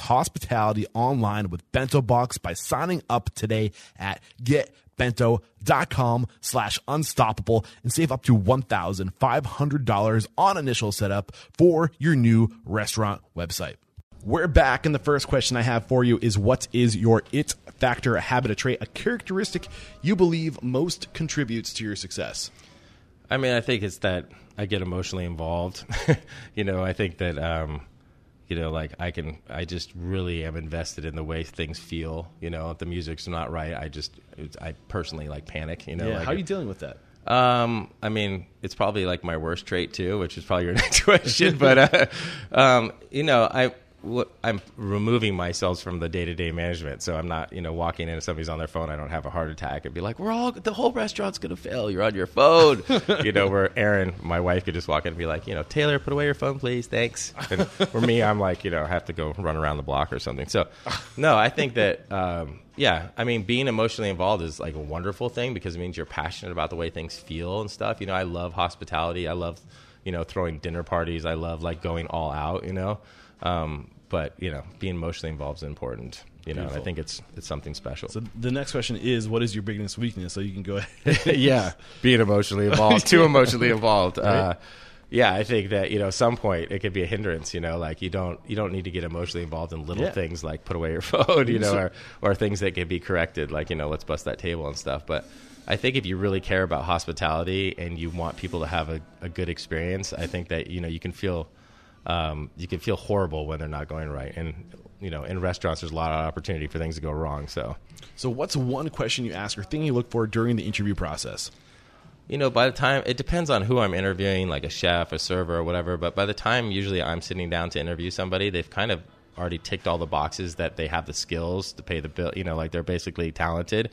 hospitality online with BentoBox by signing up today at getbento.com slash unstoppable and save up to $1,500 on initial setup for your new restaurant website. We're back, and the first question I have for you is What is your it factor, a habit, a trait, a characteristic you believe most contributes to your success? I mean, I think it's that I get emotionally involved. you know, I think that um, you know, like I can, I just really am invested in the way things feel. You know, if the music's not right, I just, I personally like panic. You know, Yeah, like how are you dealing with that? Um, I mean, it's probably like my worst trait too, which is probably your next question. but uh, um, you know, I I'm removing myself from the day to day management, so I'm not, you know, walking in and somebody's on their phone. I don't have a heart attack and be like, "We're all the whole restaurant's gonna fail. You're on your phone." you know, where Erin, my wife, could just walk in and be like, "You know, Taylor, put away your phone, please, thanks." And for me, I'm like, you know, I have to go run around the block or something. So, no, I think that. Um, yeah, I mean, being emotionally involved is like a wonderful thing because it means you're passionate about the way things feel and stuff. You know, I love hospitality. I love, you know, throwing dinner parties. I love like going all out. You know, um, but you know, being emotionally involved is important. You know, and I think it's it's something special. So the next question is What is your biggest weakness? So you can go ahead. yeah, being emotionally involved, too emotionally involved. Uh, yeah, I think that you know, at some point it could be a hindrance. You know, like you don't you don't need to get emotionally involved in little Yeah. things like put away your phone, you know, or or things that can be corrected, like you know, let's bust that table and stuff. But I think if you really care about hospitality and you want people to have a, a good experience, I think that you know you can feel um, you can feel horrible when they're not going right. And you know, in restaurants, there's a lot of opportunity for things to go wrong. So. So, what's one question you ask or thing you look for during the interview process? you know, by the time it depends on who I'm interviewing, like a chef, a server, or whatever. But by the time usually I'm sitting down to interview somebody, they've kind of already ticked all the boxes that they have the skills to pay the bill. You know, like they're basically talented.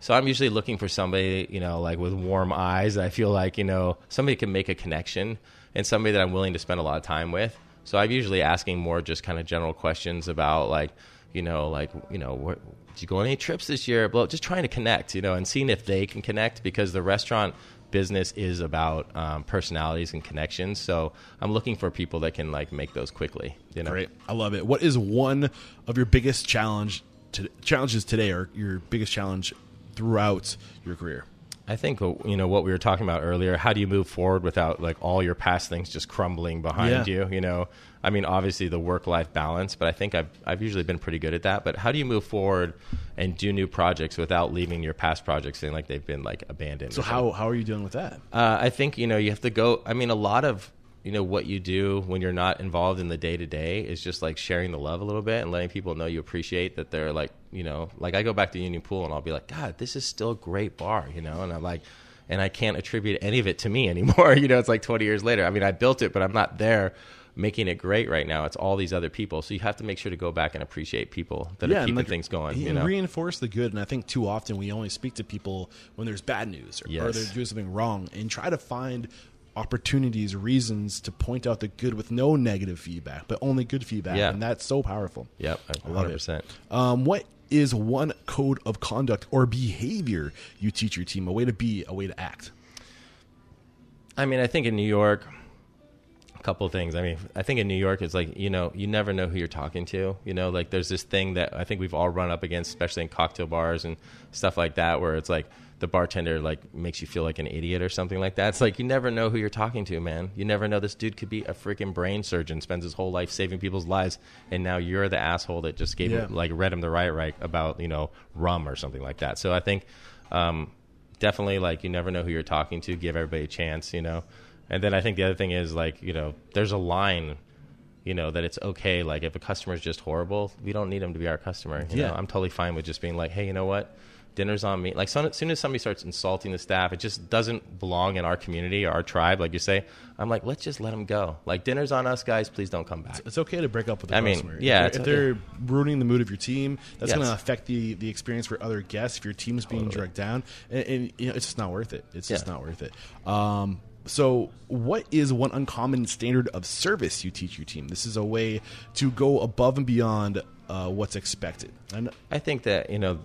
So I'm usually looking for somebody, you know, like with warm eyes. I feel like you know somebody can make a connection and somebody that I'm willing to spend a lot of time with. So I'm usually asking more just kind of general questions about like, you know, like you know, where, did you go on any trips this year? Well, just trying to connect, you know, and seeing if they can connect because the restaurant business is about um, personalities and connections. So I'm looking for people that can like make those quickly. You know, Great. I love it. What is one of your biggest challenge to, challenges today or your biggest challenge throughout your career? I think uh, you know what we were talking about earlier. How do you move forward without like all your past things just crumbling behind Yeah. you? You know, I mean, obviously the work life balance, but I think I've I've usually been pretty good at that. But how do you move forward and do new projects without leaving your past projects feeling like they've been like abandoned? So, how, how are you dealing with that? Uh, I think you know you have to go. I mean, a lot of you know what you do when you're not involved in the day to day is just like sharing the love a little bit and letting people know you appreciate that they're like you know like I go back to Union Pool and I'll be like, God, this is still a great bar, you know, and I'm like. and I can't attribute any of it to me anymore. you know, it's like 20 years later. I mean, I built it, but I'm not there making it great right now. It's all these other people. So you have to make sure to go back and appreciate people that are keeping like, things going. You know, reinforce the good. And I think too often we only speak to people when there's bad news or, or they're doing something wrong, and try to find opportunities, reasons to point out the good with no negative feedback, but only good feedback. Yeah. And that's so powerful. yep, I love it. 100%. Um, what is one code of conduct or behavior you teach your team? A way to be, a way to act. I mean, I think in New York, a couple of things. I mean, I think in New York, it's like you know, you never know who you're talking to. You know, like there's this thing that I think we've all run up against, especially in cocktail bars and stuff like that, where it's like the bartender like makes you feel like an idiot or something like that. It's like you never know who you're talking to, man. You never know. This dude could be a freaking brain surgeon, spends his whole life saving people's lives, and now you're the asshole that just gave Yeah. him like read him the right right about you know rum or something like that. So I think. Um, definitely like you never know who you're talking to give everybody a chance you know and then i think the other thing is like you know there's a line you know that it's okay like if a customer is just horrible we don't need them to be our customer you Yeah. know i'm totally fine with just being like hey you know what dinner's on me like so, as soon as somebody starts insulting the staff it just doesn't belong in our community or our tribe like you say i'm like let's just let them go like dinner's on us guys please don't come back It's okay to break up with the I mean, yeah, if it's- they're, if they're ruining the mood of your team, that's Yes. going to affect the the experience for other guests. If your team's being Totally. dragged down, and, and you know, it's just not worth it. It's just not worth it. Um, so, what is one uncommon standard of service you teach your team? This is a way to go above and beyond uh, what's expected. And I think that you know,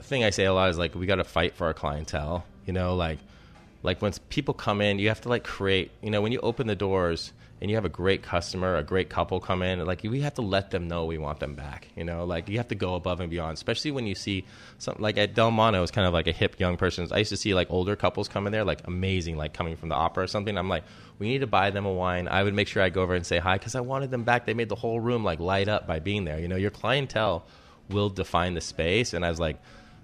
thing I say a lot is like we got to fight for our clientele. You know, like like when people come in, you have to like create. You know, when you open the doors and you have a great customer, a great couple come in, like we have to let them know we want them back. You know, like you have to go above and beyond, especially when you see something like at Delmano, it was kind of like a hip young person. I used to see like older couples come in there, like amazing, like coming from the opera or something. I'm like, we need to buy them a wine. I would make sure I go over and say hi because I wanted them back. They made the whole room like light up by being there. You know, your clientele will define the space. And I was like,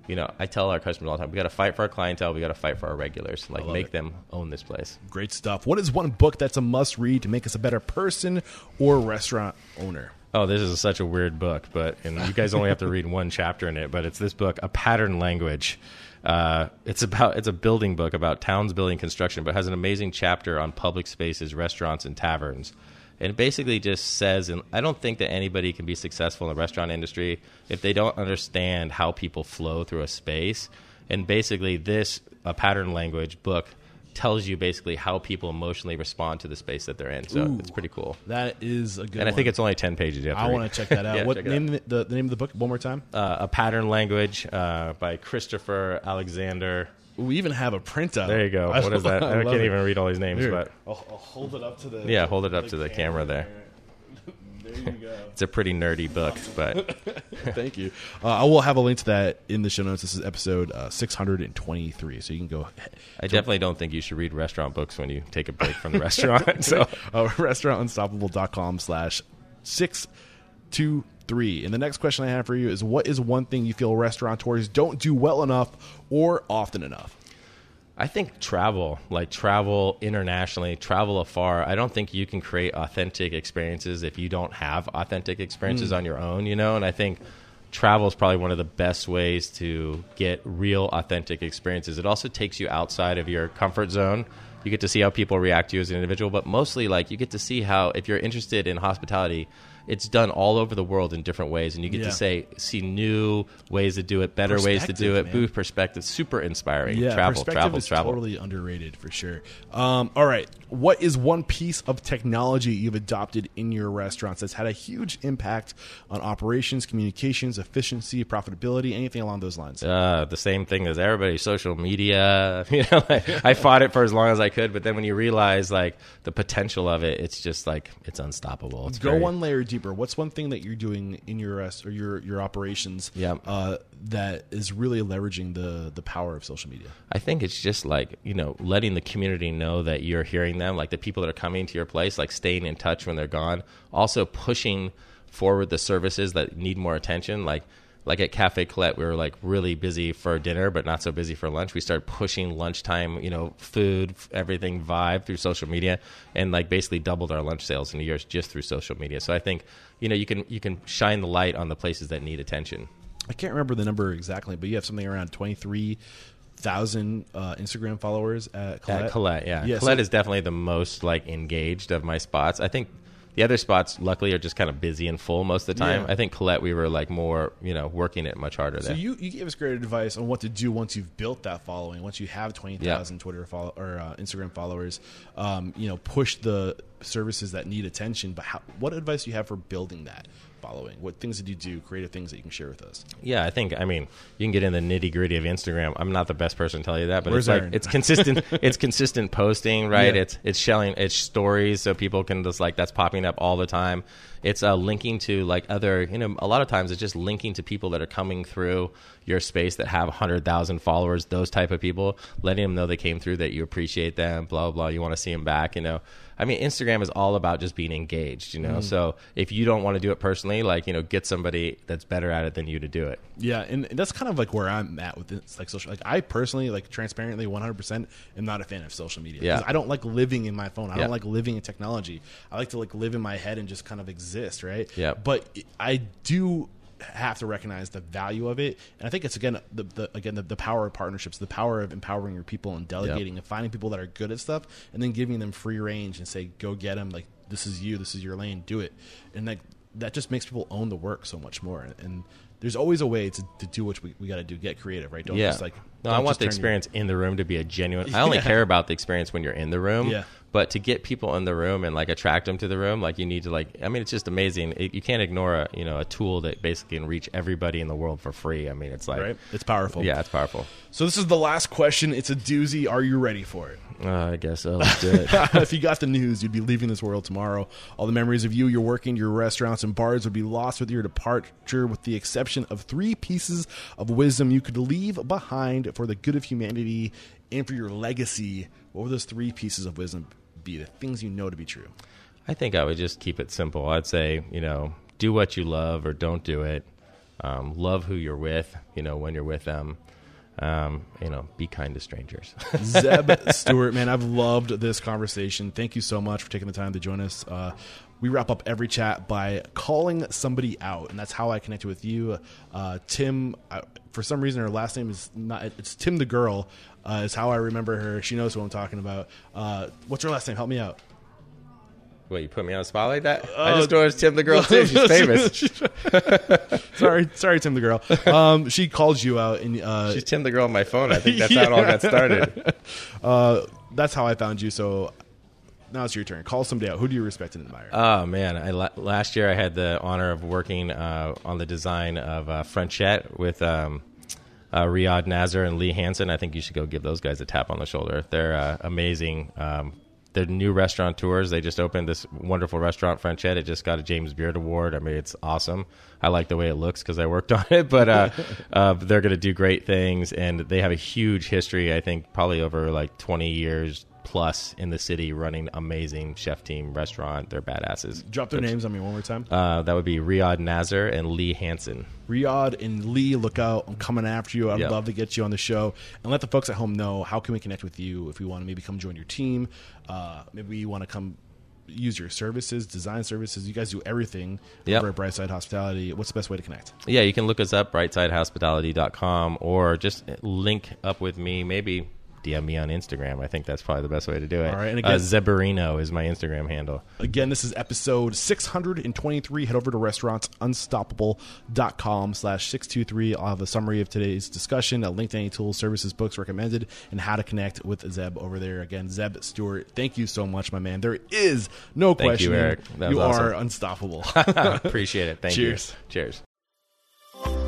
you know, I tell our customers all the time, we got to fight for our clientele. We got to fight for our regulars. Like, make it. them own this place. great stuff. What is one book that's a must read to make us a better person or restaurant owner? Oh, this is such a weird book, but and you guys only have to read one chapter in it. But it's this book, A Pattern Language. Uh, it's about it's a building book about towns building construction, but has an amazing chapter on public spaces, restaurants, and taverns. And it basically just says, and I don't think that anybody can be successful in the restaurant industry if they don't understand how people flow through a space. And basically, this a pattern language book tells you basically how people emotionally respond to the space that they're in. So Ooh. it's pretty cool. That is a good. And I think it's only ten pages. You have to I want to check that out. Yeah, what name the, the, the name of the book one more time? uh, a pattern language uh, by Christopher Alexander. We even have a printout. There you go. I What is that? I, love can't it. even read all these names, Here, but I'll, I'll hold it up to the. Yeah, hold it up to the camera there. there you go. it's a pretty nerdy book. But Thank you. Uh, I will have a link to that in the show notes. This is episode uh, 623, so you can go. I definitely don't think you should read restaurant books when you take a break from the restaurant. So uh, restaurantunstoppable.com slash 623. And the next question I have for you is what is one thing you feel restaurateurs don't do well enough or often enough? I think travel, like travel internationally, travel afar. I don't think you can create authentic experiences if you don't have authentic experiences hmm. on your own, you know? And I think travel is probably one of the best ways to get real authentic experiences. It also takes you outside of your comfort zone. You get to see how people react to you as an individual, but mostly like you get to see how if you're interested in hospitality, it's done all over the world in different ways and you get Yeah. to say see new ways to do it, better ways to do it, man. boost perspective, super inspiring. Yeah, travel, perspective travel, is travel. totally underrated for sure. Um, all right, what is one piece of technology you've adopted in your restaurants that's had a huge impact on operations, communications, efficiency, profitability, anything along those lines? uh, the same thing as everybody. Social media, you know, like, I fought it for as long as I could, but then when you realize like the potential of it, it's just like it's unstoppable. It's Go great. one layer deeper. What's one thing that you're doing in your rest or your your operations Yep. uh, that is really leveraging the the power of social media? I think it's just like you know letting the community know that you're hearing them, like the people that are coming to your place, like staying in touch when they're gone. Also pushing forward the services that need more attention, like. Like at Cafe Colette, we were like really busy for dinner, but not so busy for lunch. We started pushing lunchtime, you know, food, everything vibe through social media, and like basically doubled our lunch sales in a year just through social media. So I think, you know, you can you can shine the light on the places that need attention. I can't remember the number exactly, but you have something around 23 thousand uh, Instagram followers at Colette. At Colette, yeah. Yeah, Colette so- is definitely the most like engaged of my spots. I think the other spots, luckily, are just kind of busy and full most of the time. Yeah. I think Colette, we were like more, you know, working it much harder So there. you, you gave us great advice on what to do once you've built that following, once you have twenty thousand Twitter follow or uh, Instagram followers. Um, you know, push the services that need attention. But how, what advice do you have for building that following? What things did you do? Creative things that you can share with us. Yeah, I think I mean you can get in the nitty gritty of Instagram. I'm not the best person to tell you that, but Where's it's like it's consistent. it's consistent posting, right? Yeah. It's it's shelling it's stories, so people can just like that's popping up all the time. It's uh, linking to like other, you know, a lot of times it's just linking to people that are coming through your space that have hundred thousand followers. Those type of people, letting them know they came through, that you appreciate them, blah blah. blah you want to see them back, you know. I mean, Instagram is all about just being engaged, you know. Mm-hmm. So if you don't want to do it personally, like you know, get somebody that's better at it than you to do it. Yeah, and, that's kind of like where I'm at with this, like social. Like I personally, like transparently, 100 percent am not a fan of social media. Yeah. I don't like living in my phone. I Yeah. don't like living in technology. I like to like live in my head and just kind of exist, right? Yeah. But I do have to recognize the value of it, and I think it's again the, the again the, the power of partnerships, the power of empowering your people and delegating and finding people that are good at stuff, and then giving them free range and say, go get them. Like this is you, this is your lane, do it, and like that just makes people own the work so much more. And there's always a way to, to do what we, we got to do, get creative, right? Don't yeah. just like no, I want the turn your- experience in the room to be a genuine. I only Yeah. care about the experience when you're in the room. Yeah. But to get people in the room and like attract them to the room, like you need to like. I mean, it's just amazing. It, you can't ignore a you know a tool that basically can reach everybody in the world for free. I mean, it's like right? It's powerful. yeah, it's powerful. So this is the last question. It's a doozy. Are you ready for it? Uh, I guess so. Let's do it. if you got the news, you'd be leaving this world tomorrow. All the memories of you, your working, your restaurants, and bars would be lost with your departure, with the exception of three pieces of wisdom you could leave behind for the good of humanity and for your legacy. What would those three pieces of wisdom be? The things you know to be true. I think I would just keep it simple. I'd say, you know, do what you love or don't do it. Um, love who you're with, you know, when you're with them. Um, you know, be kind to strangers. Zeb Stewart, man, I've loved this conversation. Thank you so much for taking the time to join us. Uh, we wrap up every chat by calling somebody out, and that's how I connected with you. Uh, Tim, uh, for some reason, her last name is not, it's Tim the Girl, uh, is how I remember her. She knows who I'm talking about. Uh, what's her last name? Help me out. What, you put me on a spot like that? I just know it's Tim the girl too. She's famous. sorry, sorry, Tim the Girl. Um, she called you out, and uh, She's Tim the girl on my phone. I think that's how it all got started. uh, that's how I found you. So now it's your turn. Call somebody out. Who do you respect and admire? Oh man! I, last year I had the honor of working uh, on the design of uh, Frenchette with um, uh, Riad Nasr and Lee Hanson. I think you should go give those guys a tap on the shoulder. They're uh, amazing. Um, they're new restaurateurs. They just opened this wonderful restaurant, Frenchette. It just got a James Beard Award. I mean, it's awesome. I like the way it looks because I worked on it, but uh, uh, they're going to do great things, and they have a huge history. I think probably over like 20 years plus in the city, running amazing chef team restaurant. They're badasses. Drop their names on me one more time. Uh, that would be Riad Nasr and Lee Hanson. Riad and Lee, look out! I'm coming after you. I'd Yep. love to get you on the show and let the folks at home know how can we connect with you if we want to maybe come join your team. Uh, maybe you want to come use your services, design services. You guys do everything Yep. over at Brightside Hospitality. What's the best way to connect? Yeah, you can look us up, brightsidehospitality.com, or just link up with me. Maybe DM me on Instagram. I think that's probably the best way to do it. All right, and uh, again- Zebarino is my Instagram handle. Again, this is episode 623. Head over to restaurantsunstoppable.com slash 623. I'll have a summary of today's discussion, a link to any tools, services, books recommended, and how to connect with Zeb over there. Again, Zeb Stewart, thank you so much, my man. There is no Thank question. you, Eric. You awesome. are unstoppable. Appreciate it. Thank you. Cheers. you. Cheers.